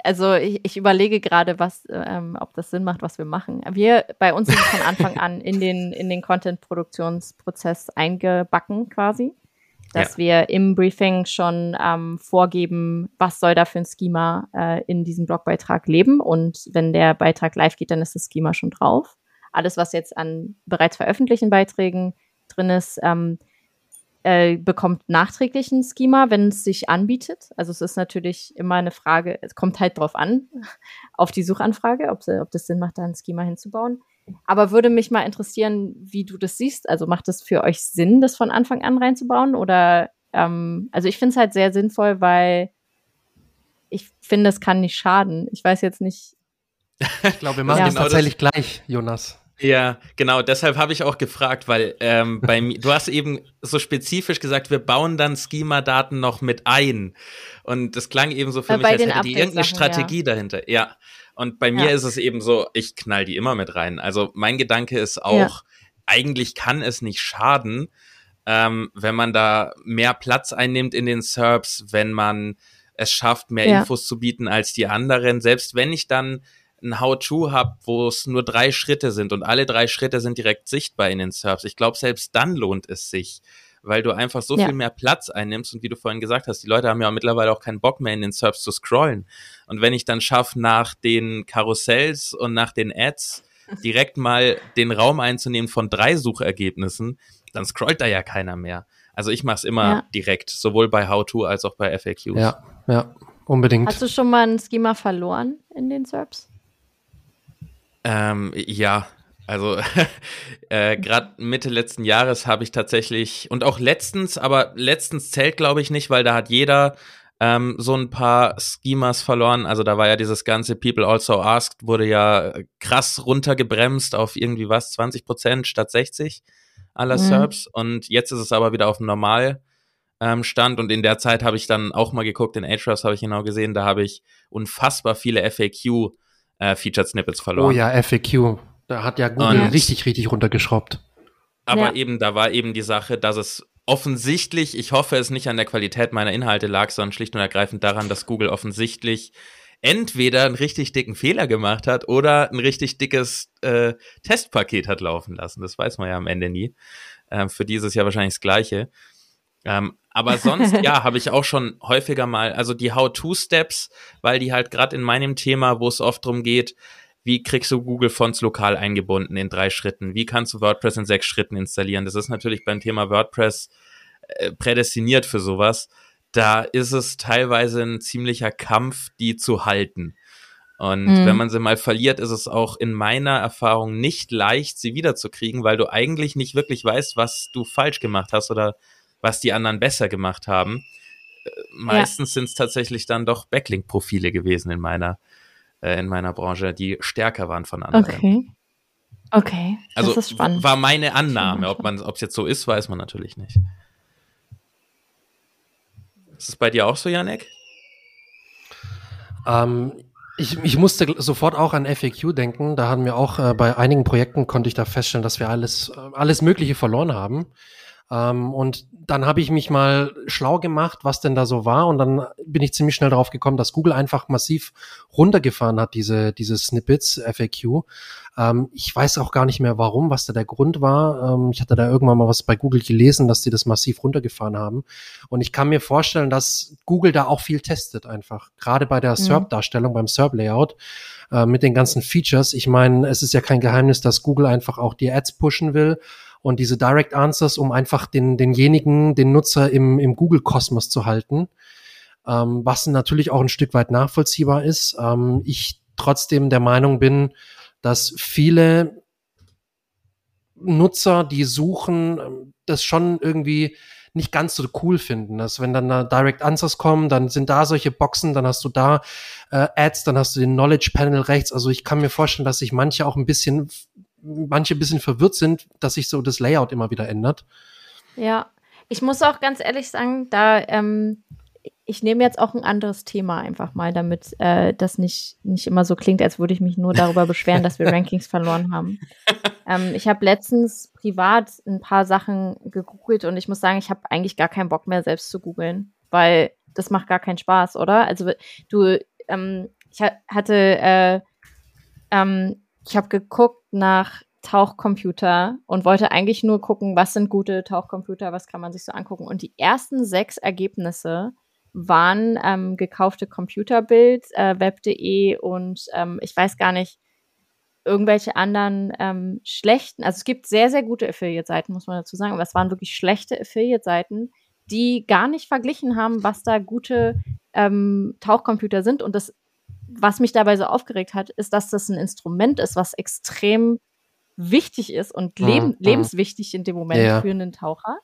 also ich, ich überlege gerade, was, ähm, ob das Sinn macht, was wir machen. Wir bei uns sind von Anfang an in den in den Content-Produktionsprozess eingebacken quasi dass ja. wir im Briefing schon ähm, vorgeben, was soll da für ein Schema äh, in diesem Blogbeitrag leben. Und wenn der Beitrag live geht, dann ist das Schema schon drauf. Alles, was jetzt an bereits veröffentlichten Beiträgen drin ist, ähm, äh, bekommt nachträglich ein Schema, wenn es sich anbietet. Also es ist natürlich immer eine Frage, es kommt halt drauf an, auf die Suchanfrage, ob, ob das Sinn macht, da ein Schema hinzubauen. Aber würde mich mal interessieren, wie du das siehst. Also macht es für euch Sinn, das von Anfang an reinzubauen? Oder ähm, also ich finde es halt sehr sinnvoll, weil ich finde, es kann nicht schaden. Ich weiß jetzt nicht. ich glaube, wir machen ja. das tatsächlich gleich, Jonas. Ja, genau. Deshalb habe ich auch gefragt, weil ähm, bei mir, du hast eben so spezifisch gesagt, wir bauen dann Schema-Daten noch mit ein. Und das klang eben so für äh, mich, als hätte die irgendeine Strategie ja. dahinter. Ja. Und bei mir ja. ist es eben so, ich knall die immer mit rein. Also mein Gedanke ist auch, ja. eigentlich kann es nicht schaden, ähm, wenn man da mehr Platz einnimmt in den SERPs, wenn man es schafft, mehr. Infos zu bieten als die anderen. Selbst wenn ich dann ein How-To habe, wo es nur drei Schritte sind und alle drei Schritte sind direkt sichtbar in den Serbs. Ich glaube, selbst dann lohnt es sich, weil du einfach so ja. viel mehr Platz einnimmst und wie du vorhin gesagt hast, die Leute haben ja mittlerweile auch keinen Bock mehr in den Serbs zu scrollen. Und wenn ich dann schaffe, nach den Karussells und nach den Ads direkt mal den Raum einzunehmen von drei Suchergebnissen, dann scrollt da ja keiner mehr. Also ich mache es immer ja. direkt, sowohl bei How-To als auch bei FAQs. Ja, ja, unbedingt. Hast du schon mal ein Schema verloren in den SERPs? Ähm, ja, also äh, gerade Mitte letzten Jahres habe ich tatsächlich und auch letztens, aber letztens zählt glaube ich nicht, weil da hat jeder ähm, so ein paar Schemas verloren. Also da war ja dieses ganze People Also Asked wurde ja krass runtergebremst auf irgendwie was 20 Prozent statt 60 aller mhm. Serbs und jetzt ist es aber wieder auf dem Normal ähm, Stand und in der Zeit habe ich dann auch mal geguckt, in Ahrefs habe ich genau gesehen, da habe ich unfassbar viele FAQ äh, Featured Snippets verloren. Oh ja, FAQ. Da hat ja Google und, richtig, richtig runtergeschraubt. Aber ja. eben, da war eben die Sache, dass es offensichtlich, ich hoffe, es nicht an der Qualität meiner Inhalte lag, sondern schlicht und ergreifend daran, dass Google offensichtlich entweder einen richtig dicken Fehler gemacht hat oder ein richtig dickes äh, Testpaket hat laufen lassen. Das weiß man ja am Ende nie. Ähm, für dieses Jahr wahrscheinlich das Gleiche. Ähm, aber sonst, ja, habe ich auch schon häufiger mal, also die How-To-Steps, weil die halt gerade in meinem Thema, wo es oft drum geht, wie kriegst du Google Fonts lokal eingebunden in drei Schritten? Wie kannst du WordPress in sechs Schritten installieren? Das ist natürlich beim Thema WordPress äh, prädestiniert für sowas da ist es teilweise ein ziemlicher Kampf, die zu halten. Und mhm. wenn man sie mal verliert, ist es auch in meiner Erfahrung nicht leicht, sie wiederzukriegen, weil du eigentlich nicht wirklich weißt, was du falsch gemacht hast oder was die anderen besser gemacht haben. Äh, meistens ja. sind es tatsächlich dann doch Backlink-Profile gewesen in meiner, äh, in meiner Branche, die stärker waren von anderen. Okay. Okay. Also das ist spannend. war meine Annahme. Ob man, ob es jetzt so ist, weiß man natürlich nicht. Ist es bei dir auch so, Janek? Ähm, ich, ich musste sofort auch an FAQ denken. Da haben wir auch äh, bei einigen Projekten konnte ich da feststellen, dass wir alles, äh, alles Mögliche verloren haben. Ähm, und dann habe ich mich mal schlau gemacht, was denn da so war. Und dann bin ich ziemlich schnell darauf gekommen, dass Google einfach massiv runtergefahren hat, diese, diese Snippets, FAQ. Ähm, ich weiß auch gar nicht mehr warum, was da der Grund war. Ähm, ich hatte da irgendwann mal was bei Google gelesen, dass die das massiv runtergefahren haben. Und ich kann mir vorstellen, dass Google da auch viel testet einfach. Gerade bei der mhm. SERP-Darstellung, beim SERP-Layout äh, mit den ganzen Features. Ich meine, es ist ja kein Geheimnis, dass Google einfach auch die Ads pushen will und diese Direct Answers, um einfach den, denjenigen, den Nutzer im, im Google-Kosmos zu halten, ähm, was natürlich auch ein Stück weit nachvollziehbar ist. Ähm, ich trotzdem der Meinung bin, dass viele Nutzer, die suchen, ähm, das schon irgendwie nicht ganz so cool finden. Dass wenn dann da Direct Answers kommen, dann sind da solche Boxen, dann hast du da äh, Ads, dann hast du den Knowledge Panel rechts. Also ich kann mir vorstellen, dass sich manche auch ein bisschen manche ein bisschen verwirrt sind, dass sich so das Layout immer wieder ändert. Ja, ich muss auch ganz ehrlich sagen, da ähm, ich nehme jetzt auch ein anderes Thema einfach mal, damit äh, das nicht, nicht immer so klingt, als würde ich mich nur darüber beschweren, dass wir Rankings verloren haben. Ähm, ich habe letztens privat ein paar Sachen gegoogelt und ich muss sagen, ich habe eigentlich gar keinen Bock mehr, selbst zu googeln, weil das macht gar keinen Spaß, oder? Also du, ähm, ich hatte äh, ähm, ich habe geguckt nach Tauchcomputer und wollte eigentlich nur gucken, was sind gute Tauchcomputer, was kann man sich so angucken. Und die ersten sechs Ergebnisse waren ähm, gekaufte Computerbild, äh, web.de und ähm, ich weiß gar nicht, irgendwelche anderen ähm, schlechten, also es gibt sehr, sehr gute Affiliate-Seiten, muss man dazu sagen, aber es waren wirklich schlechte Affiliate-Seiten, die gar nicht verglichen haben, was da gute ähm, Tauchcomputer sind. Und das was mich dabei so aufgeregt hat, ist, dass das ein Instrument ist, was extrem wichtig ist und mhm, leb mhm. lebenswichtig in dem Moment ja. für einen Taucher.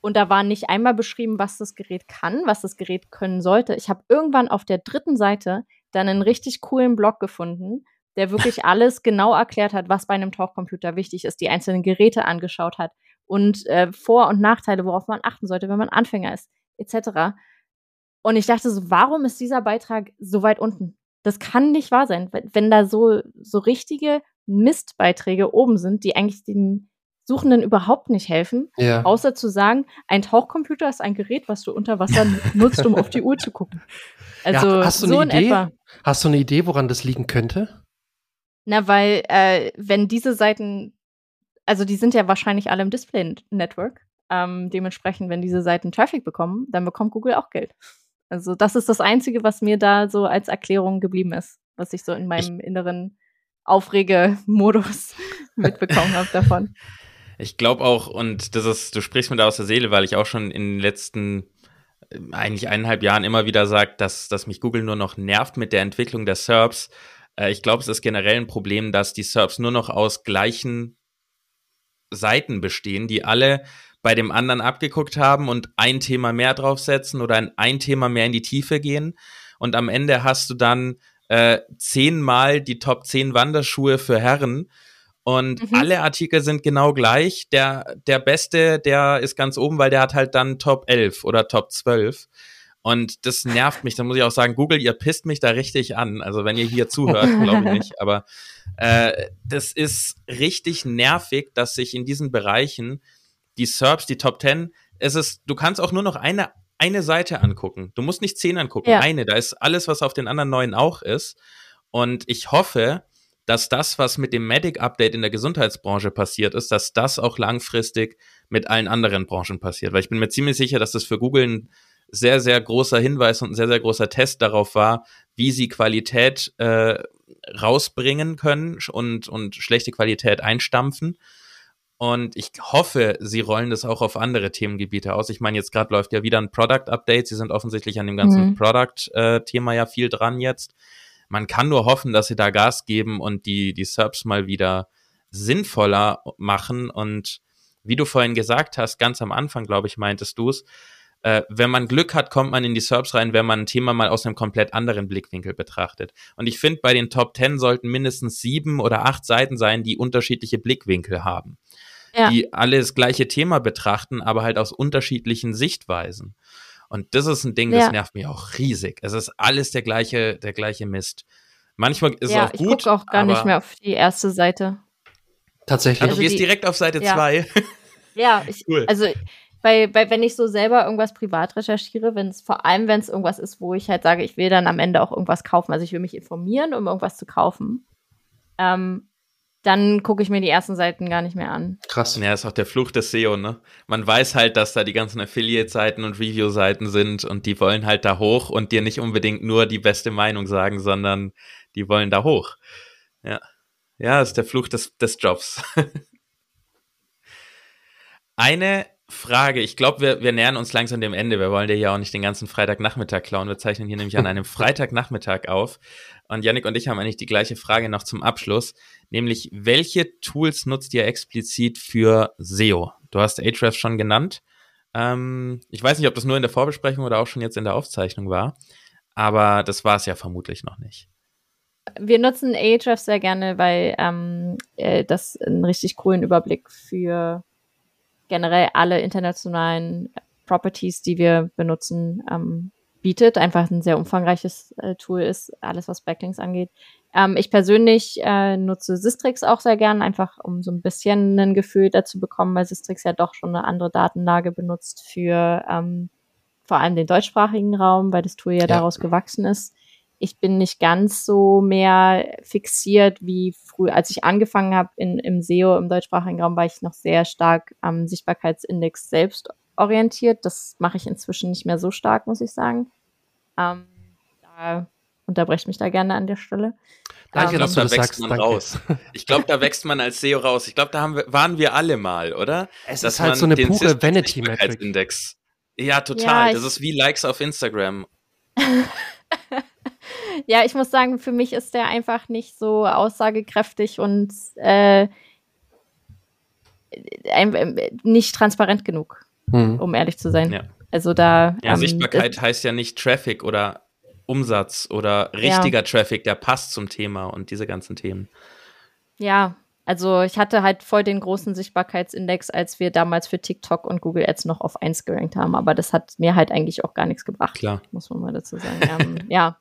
Und da war nicht einmal beschrieben, was das Gerät kann, was das Gerät können sollte. Ich habe irgendwann auf der dritten Seite dann einen richtig coolen Blog gefunden, der wirklich alles genau erklärt hat, was bei einem Tauchcomputer wichtig ist, die einzelnen Geräte angeschaut hat und äh, Vor- und Nachteile, worauf man achten sollte, wenn man Anfänger ist, etc. Und ich dachte so, warum ist dieser Beitrag so weit unten? Das kann nicht wahr sein, wenn da so, so richtige Mistbeiträge oben sind, die eigentlich dem Suchenden überhaupt nicht helfen, ja. außer zu sagen, ein Tauchcomputer ist ein Gerät, was du unter Wasser nutzt, um auf die Uhr zu gucken. Also ja, hast du so eine Idee? Etwa. Hast du eine Idee, woran das liegen könnte? Na, weil äh, wenn diese Seiten, also die sind ja wahrscheinlich alle im Display-Network. Ähm, dementsprechend, wenn diese Seiten Traffic bekommen, dann bekommt Google auch Geld. Also das ist das Einzige, was mir da so als Erklärung geblieben ist, was ich so in meinem ich inneren Aufrege-Modus mitbekommen habe davon. Ich glaube auch, und das ist, du sprichst mir da aus der Seele, weil ich auch schon in den letzten äh, eigentlich eineinhalb Jahren immer wieder sage, dass, dass mich Google nur noch nervt mit der Entwicklung der SERPs. Äh, ich glaube, es ist generell ein Problem, dass die SERPs nur noch aus gleichen Seiten bestehen, die alle bei dem anderen abgeguckt haben und ein Thema mehr draufsetzen oder ein, ein Thema mehr in die Tiefe gehen. Und am Ende hast du dann äh, zehnmal die Top 10 Wanderschuhe für Herren. Und mhm. alle Artikel sind genau gleich. Der, der beste, der ist ganz oben, weil der hat halt dann Top 11 oder Top 12. Und das nervt mich. Da muss ich auch sagen, Google, ihr pisst mich da richtig an. Also wenn ihr hier zuhört, glaube ich nicht. Aber äh, das ist richtig nervig, dass sich in diesen Bereichen die SERPs, die Top 10, es ist, du kannst auch nur noch eine, eine Seite angucken. Du musst nicht zehn angucken, ja. eine. Da ist alles, was auf den anderen neun auch ist. Und ich hoffe, dass das, was mit dem Medic-Update in der Gesundheitsbranche passiert ist, dass das auch langfristig mit allen anderen Branchen passiert. Weil ich bin mir ziemlich sicher, dass das für Google ein sehr, sehr großer Hinweis und ein sehr, sehr großer Test darauf war, wie sie Qualität äh, rausbringen können und, und schlechte Qualität einstampfen. Und ich hoffe, sie rollen das auch auf andere Themengebiete aus. Ich meine, jetzt gerade läuft ja wieder ein Product Update. Sie sind offensichtlich an dem ganzen mhm. Product-Thema äh, ja viel dran jetzt. Man kann nur hoffen, dass sie da Gas geben und die, die Subs mal wieder sinnvoller machen. Und wie du vorhin gesagt hast, ganz am Anfang, glaube ich, meintest du es, äh, wenn man Glück hat, kommt man in die Serbs rein, wenn man ein Thema mal aus einem komplett anderen Blickwinkel betrachtet. Und ich finde, bei den Top Ten sollten mindestens sieben oder acht Seiten sein, die unterschiedliche Blickwinkel haben ja. die alle das gleiche Thema betrachten, aber halt aus unterschiedlichen Sichtweisen. Und das ist ein Ding, das ja. nervt mich auch riesig. Es ist alles der gleiche, der gleiche Mist. Manchmal ist ja, es auch gut. Ich gucke auch gar nicht mehr auf die erste Seite. Tatsächlich. Also, du gehst die, direkt auf Seite 2. Ja, ja ich, cool. also bei, bei, wenn ich so selber irgendwas privat recherchiere, wenn es vor allem, wenn es irgendwas ist, wo ich halt sage, ich will dann am Ende auch irgendwas kaufen. Also ich will mich informieren, um irgendwas zu kaufen. Ähm, dann gucke ich mir die ersten Seiten gar nicht mehr an. Krass. Ja, ist auch der Fluch des SEO, ne? Man weiß halt, dass da die ganzen Affiliate-Seiten und Review-Seiten sind und die wollen halt da hoch und dir nicht unbedingt nur die beste Meinung sagen, sondern die wollen da hoch. Ja. Ja, ist der Fluch des, des Jobs. Eine Frage, ich glaube, wir, wir nähern uns langsam dem Ende. Wir wollen dir ja auch nicht den ganzen Freitagnachmittag klauen. Wir zeichnen hier nämlich an einem Freitagnachmittag auf. Und Yannick und ich haben eigentlich die gleiche Frage noch zum Abschluss, nämlich welche Tools nutzt ihr explizit für SEO? Du hast Ahrefs schon genannt. Ähm, ich weiß nicht, ob das nur in der Vorbesprechung oder auch schon jetzt in der Aufzeichnung war, aber das war es ja vermutlich noch nicht. Wir nutzen Ahrefs sehr gerne, weil ähm, äh, das einen richtig coolen Überblick für generell alle internationalen Properties, die wir benutzen, ähm, bietet. Einfach ein sehr umfangreiches äh, Tool ist, alles was Backlinks angeht. Ähm, ich persönlich äh, nutze Sistrix auch sehr gern, einfach um so ein bisschen ein Gefühl dazu bekommen, weil Sistrix ja doch schon eine andere Datenlage benutzt für ähm, vor allem den deutschsprachigen Raum, weil das Tool ja, ja. daraus gewachsen ist. Ich bin nicht ganz so mehr fixiert wie früher, als ich angefangen habe in, im SEO im deutschsprachigen Raum, war ich noch sehr stark am Sichtbarkeitsindex selbst orientiert. Das mache ich inzwischen nicht mehr so stark, muss ich sagen. Ähm, da unterbreche mich da gerne an der Stelle. Danke, ähm, dass du da das wächst sagst, man danke. raus. Ich glaube, da wächst man als SEO raus. Ich glaube, da haben wir, waren wir alle mal, oder? Es Dass ist halt so eine pure Vanity-Metric. Index. Ja, total. Ja, das ist wie Likes auf Instagram. ja, ich muss sagen, für mich ist der einfach nicht so aussagekräftig und äh, nicht transparent genug, hm. um ehrlich zu sein. Ja. Also da. Ja, ähm, Sichtbarkeit heißt ja nicht Traffic oder Umsatz oder richtiger ja. Traffic, der passt zum Thema und diese ganzen Themen. Ja, also ich hatte halt voll den großen Sichtbarkeitsindex, als wir damals für TikTok und Google Ads noch auf 1 gerankt haben, aber das hat mir halt eigentlich auch gar nichts gebracht. Klar. Muss man mal dazu sagen. ähm, ja.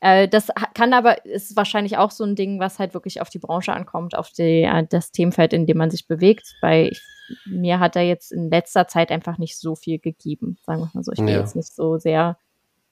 Äh, das kann aber, ist wahrscheinlich auch so ein Ding, was halt wirklich auf die Branche ankommt, auf die, äh, das Themenfeld, in dem man sich bewegt, weil ich, mir hat er jetzt in letzter Zeit einfach nicht so viel gegeben, sagen wir mal so. Ich will ja. jetzt nicht so sehr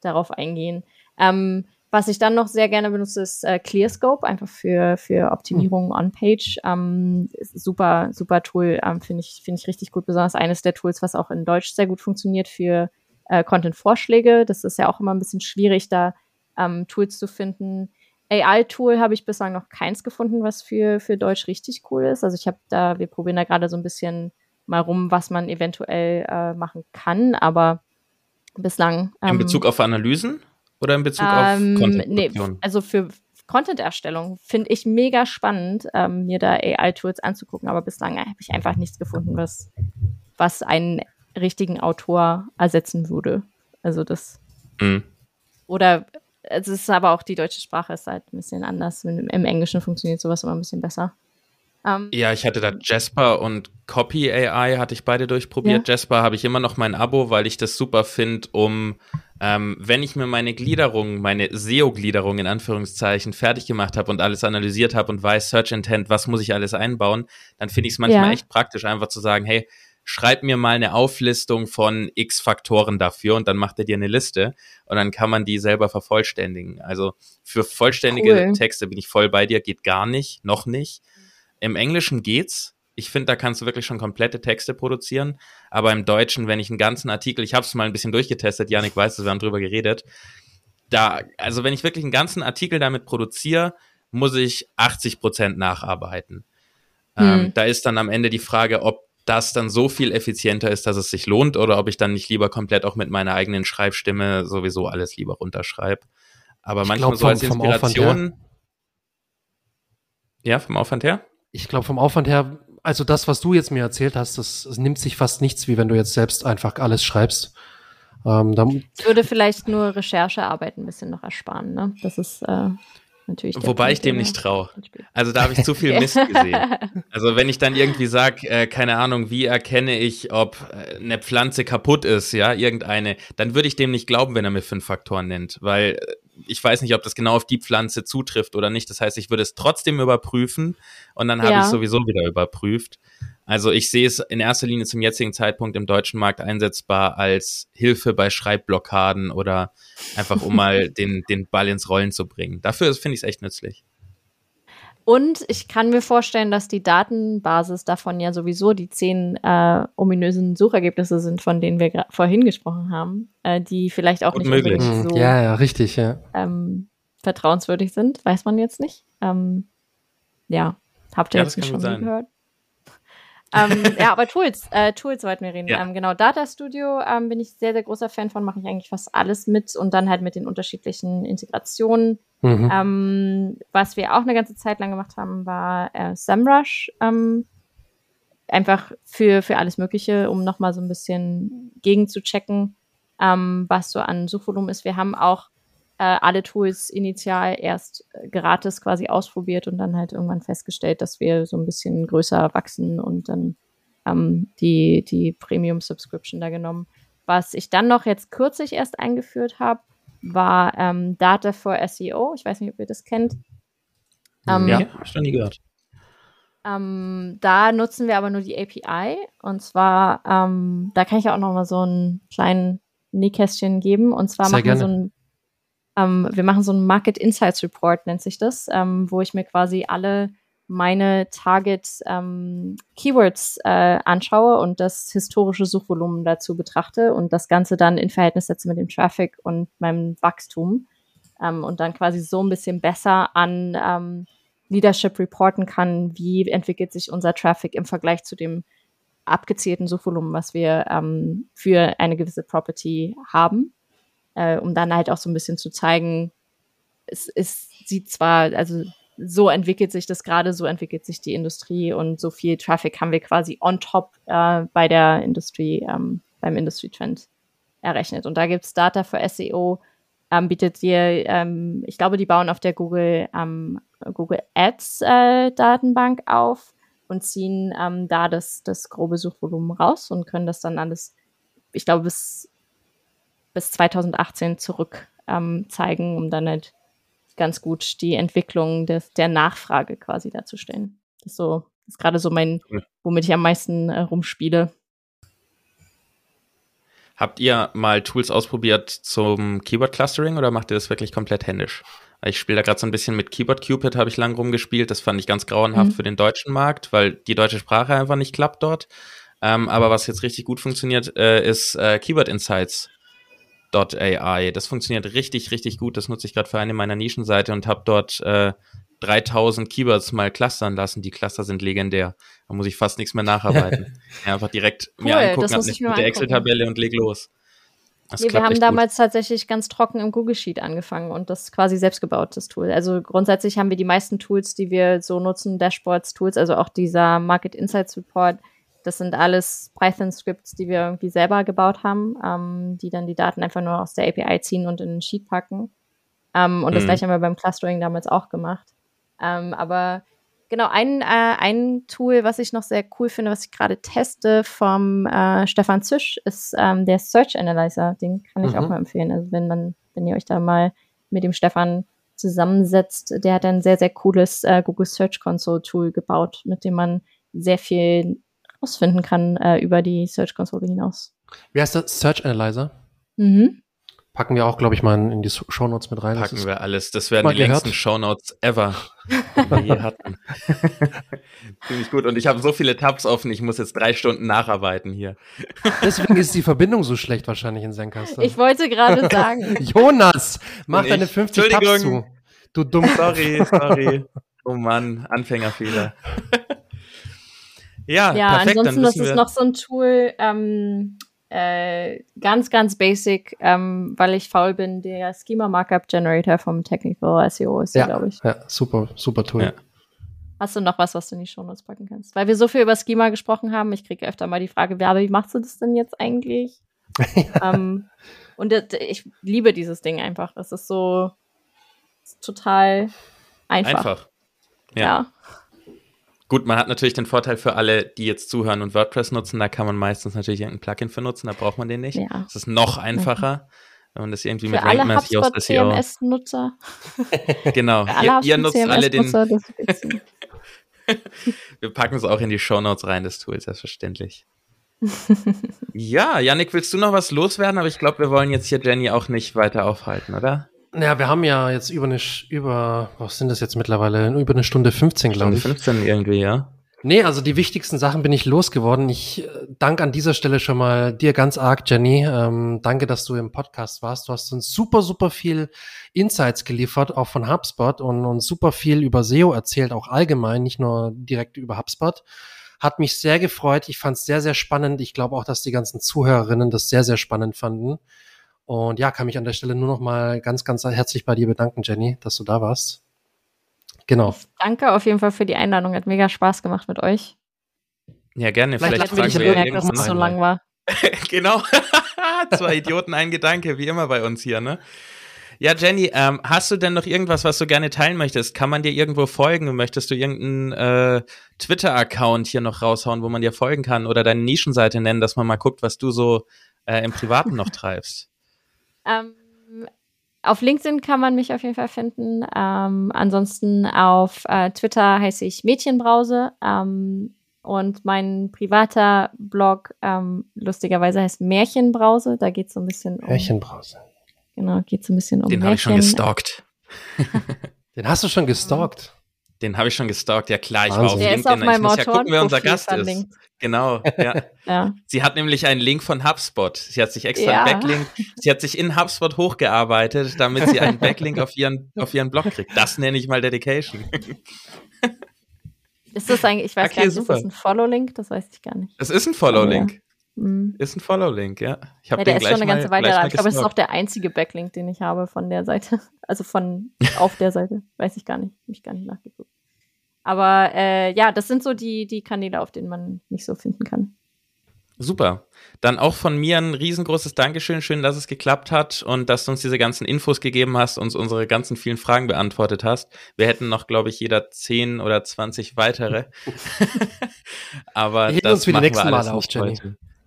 darauf eingehen. Ähm, was ich dann noch sehr gerne benutze, ist äh, ClearScope, einfach für, für Optimierung on-page. Ähm, super, super Tool, ähm, finde ich, finde ich richtig gut. Besonders eines der Tools, was auch in Deutsch sehr gut funktioniert für äh, Content-Vorschläge. Das ist ja auch immer ein bisschen schwierig, da ähm, Tools zu finden. AI-Tool habe ich bislang noch keins gefunden, was für, für Deutsch richtig cool ist. Also ich habe da, wir probieren da gerade so ein bisschen mal rum, was man eventuell äh, machen kann, aber bislang. Ähm, in Bezug auf Analysen? Oder in Bezug ähm, auf Content? Nee, also für Content-Erstellung finde ich mega spannend, ähm, mir da AI-Tools anzugucken, aber bislang habe ich einfach nichts gefunden, was, was einen richtigen Autor ersetzen würde. Also das. Mhm. Oder es ist aber auch die deutsche Sprache ist halt ein bisschen anders. Im Englischen funktioniert sowas immer ein bisschen besser. Um, ähm, ja, ich hatte da Jasper und Copy AI hatte ich beide durchprobiert. Ja. Jasper habe ich immer noch mein Abo, weil ich das super finde, um ähm, wenn ich mir meine Gliederung, meine SEO-Gliederung in Anführungszeichen fertig gemacht habe und alles analysiert habe und weiß Search Intent, was muss ich alles einbauen, dann finde ich es manchmal ja. echt praktisch, einfach zu sagen, hey, schreib mir mal eine Auflistung von x Faktoren dafür und dann macht er dir eine Liste und dann kann man die selber vervollständigen. Also für vollständige cool. Texte bin ich voll bei dir, geht gar nicht, noch nicht. Im Englischen geht's. Ich finde, da kannst du wirklich schon komplette Texte produzieren. Aber im Deutschen, wenn ich einen ganzen Artikel, ich habe es mal ein bisschen durchgetestet, Janik weiß es, wir haben drüber geredet. Da, also wenn ich wirklich einen ganzen Artikel damit produziere, muss ich 80 Prozent nacharbeiten. Ähm, hm. Ähm, da ist dann am Ende die Frage, ob das dann so viel effizienter ist, dass es sich lohnt, oder ob ich dann nicht lieber komplett auch mit meiner eigenen Schreibstimme sowieso alles lieber runterschreibe. Aber ich manchmal glaub, so als Inspiration. Ja, vom Aufwand her? ich glaube, vom Aufwand her, also das, was du jetzt mir erzählt hast, das, das nimmt sich fast nichts, wie wenn du jetzt selbst einfach alles schreibst. Ähm, würde vielleicht nur Recherchearbeit ein bisschen noch ersparen, ne? Das ist äh, natürlich. Wobei ich dem nicht traue. Also da habe ich zu viel Mist gesehen. Also wenn ich dann irgendwie sage, äh, keine Ahnung, wie erkenne ich, ob äh, eine Pflanze kaputt ist, ja, irgendeine, dann würde ich dem nicht glauben, wenn er mir fünf Faktoren nennt, weil äh, ich weiß nicht, ob das genau auf die Pflanze zutrifft oder nicht. Das heißt, ich würde es trotzdem überprüfen und dann habe ja. ich sowieso wieder überprüft. Also ich sehe es in erster Linie zum jetzigen Zeitpunkt im deutschen Markt einsetzbar als Hilfe bei Schreibblockaden oder einfach um mal den, den Ball ins Rollen zu bringen. Dafür finde ich es echt nützlich. Und ich kann mir vorstellen, dass die Datenbasis davon ja sowieso die zehn äh, ominösen Suchergebnisse sind, von denen wir vorhin gesprochen haben, äh, die vielleicht auch Gut nicht möglich. so hm, ja, ja, richtig, ja. Ähm, vertrauenswürdig sind, weiß man jetzt nicht. Ähm, ja, habt ihr ja, jetzt schon gehört? Ähm, ja, aber Tools, äh, Tools wollten wir reden. Ja. Ähm, genau, Data Studio ähm, bin ich sehr, sehr großer Fan von, mache ich eigentlich fast alles mit und dann halt mit den unterschiedlichen Integrationen. Mhm. Ähm, was wir auch eine ganze Zeit lang gemacht haben, war äh, SEMrush. Ähm, einfach für, für alles Mögliche, um nochmal so ein bisschen gegen zu checken, ähm, was so an Suchvolumen ist. Wir haben auch äh, alle Tools initial erst äh, gratis quasi ausprobiert und dann halt irgendwann festgestellt, dass wir so ein bisschen größer wachsen und dann ähm, die, die Premium-Subscription da genommen. Was ich dann noch jetzt kürzlich erst eingeführt habe, war ähm, Data for SEO. Ich weiß nicht, ob ihr das kennt. Ähm, ja, hab ich noch nie gehört. Ähm, da nutzen wir aber nur die API. Und zwar, ähm, da kann ich auch noch mal so einen kleinen Nähkästchen geben. Und zwar Sehr machen wir so ein ähm, wir machen so einen Market Insights Report, nennt sich das, ähm, wo ich mir quasi alle meine Target ähm, Keywords äh, anschaue und das historische Suchvolumen dazu betrachte und das Ganze dann in Verhältnis setze mit dem Traffic und meinem Wachstum. Ähm, und dann quasi so ein bisschen besser an ähm, Leadership reporten kann, wie entwickelt sich unser Traffic im Vergleich zu dem abgezielten Suchvolumen, was wir ähm, für eine gewisse Property haben äh, um dann halt auch so ein bisschen zu zeigen, es, es sieht zwar, also so entwickelt sich das gerade, so entwickelt sich die Industrie und so viel Traffic haben wir quasi on top äh, bei der Industrie, ähm, beim Industry Trend errechnet. Und da gibt's Data für SEO, ähm, bietet dir, ähm, ich glaube, die bauen auf der Google, ähm, Google Ads äh, Datenbank auf und ziehen ähm, da das, das grobe Suchvolumen raus und können das dann alles, ich glaube, bis bis 2018 zurück ähm, zeigen, um dann halt ganz gut die Entwicklung des, der Nachfrage quasi darzustellen. Das ist so, das ist gerade so mein, womit ich am meisten äh, rumspiele. Habt ihr mal Tools ausprobiert zum Keyword Clustering oder macht ihr das wirklich komplett händisch? Ich spiele da gerade so ein bisschen mit Keyboard Cupid, habe ich lang rumgespielt. Das fand ich ganz grauenhaft mhm. für den deutschen Markt, weil die deutsche Sprache einfach nicht klappt dort. Ähm, aber was jetzt richtig gut funktioniert, äh, ist äh, Keyword Insights. AI. Das funktioniert richtig, richtig gut. Das nutze ich gerade für eine meiner Nischenseite und habe dort äh, 3000 Keywords mal clustern lassen. Die Cluster sind legendär. Da muss ich fast nichts mehr nacharbeiten. ja, einfach direkt cool, mir angucken, habe eine gute Excel-Tabelle und leg los. Nee, wir haben damals gut. tatsächlich ganz trocken im Google Sheet angefangen und das quasi selbst gebautes Tool. Also grundsätzlich haben wir die meisten Tools, die wir so nutzen, Dashboards, Tools, also auch dieser Market Insights Report, das sind alles Python-Scripts, die wir irgendwie selber gebaut haben, ähm, die dann die Daten einfach nur aus der API ziehen und in den Sheet packen. Ähm, und mhm. das gleiche haben wir beim Clustering damals auch gemacht. Ähm, aber genau, ein, äh, ein Tool, was ich noch sehr cool finde, was ich gerade teste vom äh, Stefan Zisch, ist ähm, der Search Analyzer. Den kann ich mhm. auch mal empfehlen. Also wenn man, wenn ihr euch da mal mit dem Stefan zusammensetzt, der hat ein sehr, sehr cooles äh, Google Search Console Tool gebaut, mit dem man sehr viel rausfinden kann äh, über die Search Console hinaus. Wie heißt das? Search Analyzer? Mhm. Packen wir auch, glaube ich, mal in die Show Notes mit rein. Packen wir alles. Das werden die längsten Show Notes ever, die wir je hatten. Ziemlich gut. Und ich habe so viele Tabs offen, ich muss jetzt drei Stunden nacharbeiten hier. Deswegen ist die Verbindung so schlecht wahrscheinlich in Zencaster. Ich wollte gerade sagen. Jonas, mach deine 50 Tabs zu. Du dumm. Sorry, sorry. Oh Mann, Anfängerfehler. Ja, ja perfekt, ansonsten das ist noch so ein Tool, ähm, äh, ganz, ganz basic, ähm, weil ich faul bin, der Schema Markup Generator vom Technical SEO ist, ja, glaube ich. Ja, super, super Tool. Ja. Hast du noch was, was du in die Shownotes packen kannst? Weil wir so viel über Schema gesprochen haben, ich kriege öfter mal die Frage, ja, aber wie machst du das denn jetzt eigentlich? ähm, und ich liebe dieses Ding einfach. Es ist so total einfach. Einfach. ja. ja. Gut, man hat natürlich den Vorteil für alle, die jetzt zuhören und WordPress nutzen, da kann man meistens natürlich irgendein Plugin für nutzen, da braucht man den nicht. Ja. Es ist noch einfacher, wenn man das irgendwie für mit Rankmäßig aus SEO. CMS-Nutzer. genau, ihr, ihr nutzt alle den. Wir packen es auch in die Shownotes rein, das Tool, selbstverständlich. ja, Yannick, willst du noch was loswerden? Aber ich glaube, wir wollen jetzt hier Jenny auch nicht weiter aufhalten, oder? Ja, wir haben ja jetzt über eine, über, was sind das jetzt mittlerweile? Über eine Stunde 15, glaube ich. 15 irgendwie, ja. Nee, also die wichtigsten Sachen bin ich losgeworden. Ich äh, danke an dieser Stelle schon mal dir ganz arg, Jenny. Ähm, danke, dass du im Podcast warst. Du hast uns super, super viel Insights geliefert, auch von HubSpot und, und super viel über SEO erzählt, auch allgemein, nicht nur direkt über HubSpot. Hat mich sehr gefreut. Ich fand es sehr, sehr spannend. Ich glaube auch, dass die ganzen Zuhörerinnen das sehr, sehr spannend fanden. Und ja, kann mich an der Stelle nur noch mal ganz, ganz herzlich bei dir bedanken, Jenny, dass du da warst. Genau. Danke auf jeden Fall für die Einladung. Hat mega Spaß gemacht mit euch. Ja, gerne. Vielleicht, Vielleicht fragen wir gemerkt, dass es so lang war. genau. Zwei Idioten, ein Gedanke, wie immer bei uns hier, ne? Ja, Jenny, ähm, hast du denn noch irgendwas, was du gerne teilen möchtest? Kann man dir irgendwo folgen? Möchtest du irgendeinen äh, Twitter-Account hier noch raushauen, wo man dir folgen kann oder deine Nischenseite nennen, dass man mal guckt, was du so äh, im Privaten noch treibst? Ähm, auf LinkedIn kann man mich auf jeden Fall finden. Ähm, ansonsten auf äh, Twitter heiße ich Mädchenbrause. Ähm, und mein privater Blog ähm, lustigerweise heißt Märchenbrause. Da geht es so ein bisschen um. Märchenbrause. Genau, geht so ein bisschen um. Den habe ich schon gestalkt. Den hast du schon gestalkt. Den habe ich schon gestalkt, ja klar. Ich Wahnsinn. war auf Der LinkedIn. Ist auf meinem ich muss ja gucken, wer unser Gast ist. Genau, ja. ja. Sie hat nämlich einen Link von HubSpot. Sie hat sich extra ja. einen Backlink, sie hat sich in HubSpot hochgearbeitet, damit sie einen Backlink auf ihren, auf ihren Blog kriegt. Das nenne ich mal Dedication. Ist das eigentlich, ich weiß okay, gar nicht, super. ist das ein Follow-Link? Das weiß ich gar nicht. Es ist ein Follow-Link. Mhm. Ist ein Follow-Link, ja. Ich habe ja, den der ist schon eine ganze Weile da. Ich glaube, es ist auch der einzige Backlink, den ich habe von der Seite. Also von auf der Seite. Weiß ich gar nicht. Habe ich gar nicht nachgeguckt. Aber äh, ja, das sind so die, die Kanäle, auf denen man mich so finden kann. Super. Dann auch von mir ein riesengroßes Dankeschön. Schön, dass es geklappt hat und dass du uns diese ganzen Infos gegeben hast, uns unsere ganzen vielen Fragen beantwortet hast. Wir hätten noch, glaube ich, jeder 10 oder 20 weitere. Aber wir das uns für die nächsten Male auf, Jenny.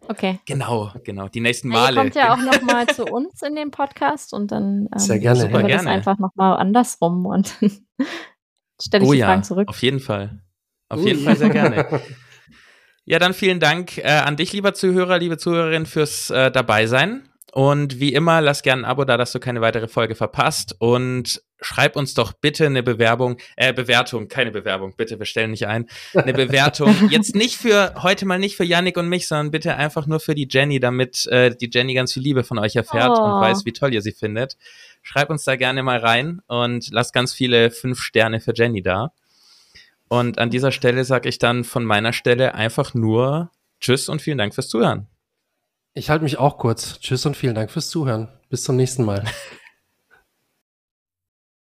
Okay. Genau, genau. Die nächsten Male. Ihr kommt ja auch noch mal zu uns in dem Podcast und dann ähm, Sehr gerne. Super wir gerne. das einfach noch mal andersrum und stelle ich oh, die Fragen ja, zurück. Auf jeden Fall. Auf Ui. jeden Fall sehr gerne. Ja, dann vielen Dank äh, an dich, lieber Zuhörer, liebe Zuhörerin, fürs äh, Dabeisein. Und wie immer, lass gerne ein Abo da, dass du keine weitere Folge verpasst. Und schreib uns doch bitte eine Bewerbung, äh, Bewertung, keine Bewerbung, bitte, wir stellen nicht ein. Eine Bewertung. Jetzt nicht für, heute mal nicht für Yannick und mich, sondern bitte einfach nur für die Jenny, damit äh, die Jenny ganz viel Liebe von euch erfährt oh. und weiß, wie toll ihr sie findet. Schreib uns da gerne mal rein und lass ganz viele fünf Sterne für Jenny da. Und an dieser Stelle sage ich dann von meiner Stelle einfach nur Tschüss und vielen Dank fürs Zuhören. Ich halte mich auch kurz. Tschüss und vielen Dank fürs Zuhören. Bis zum nächsten Mal.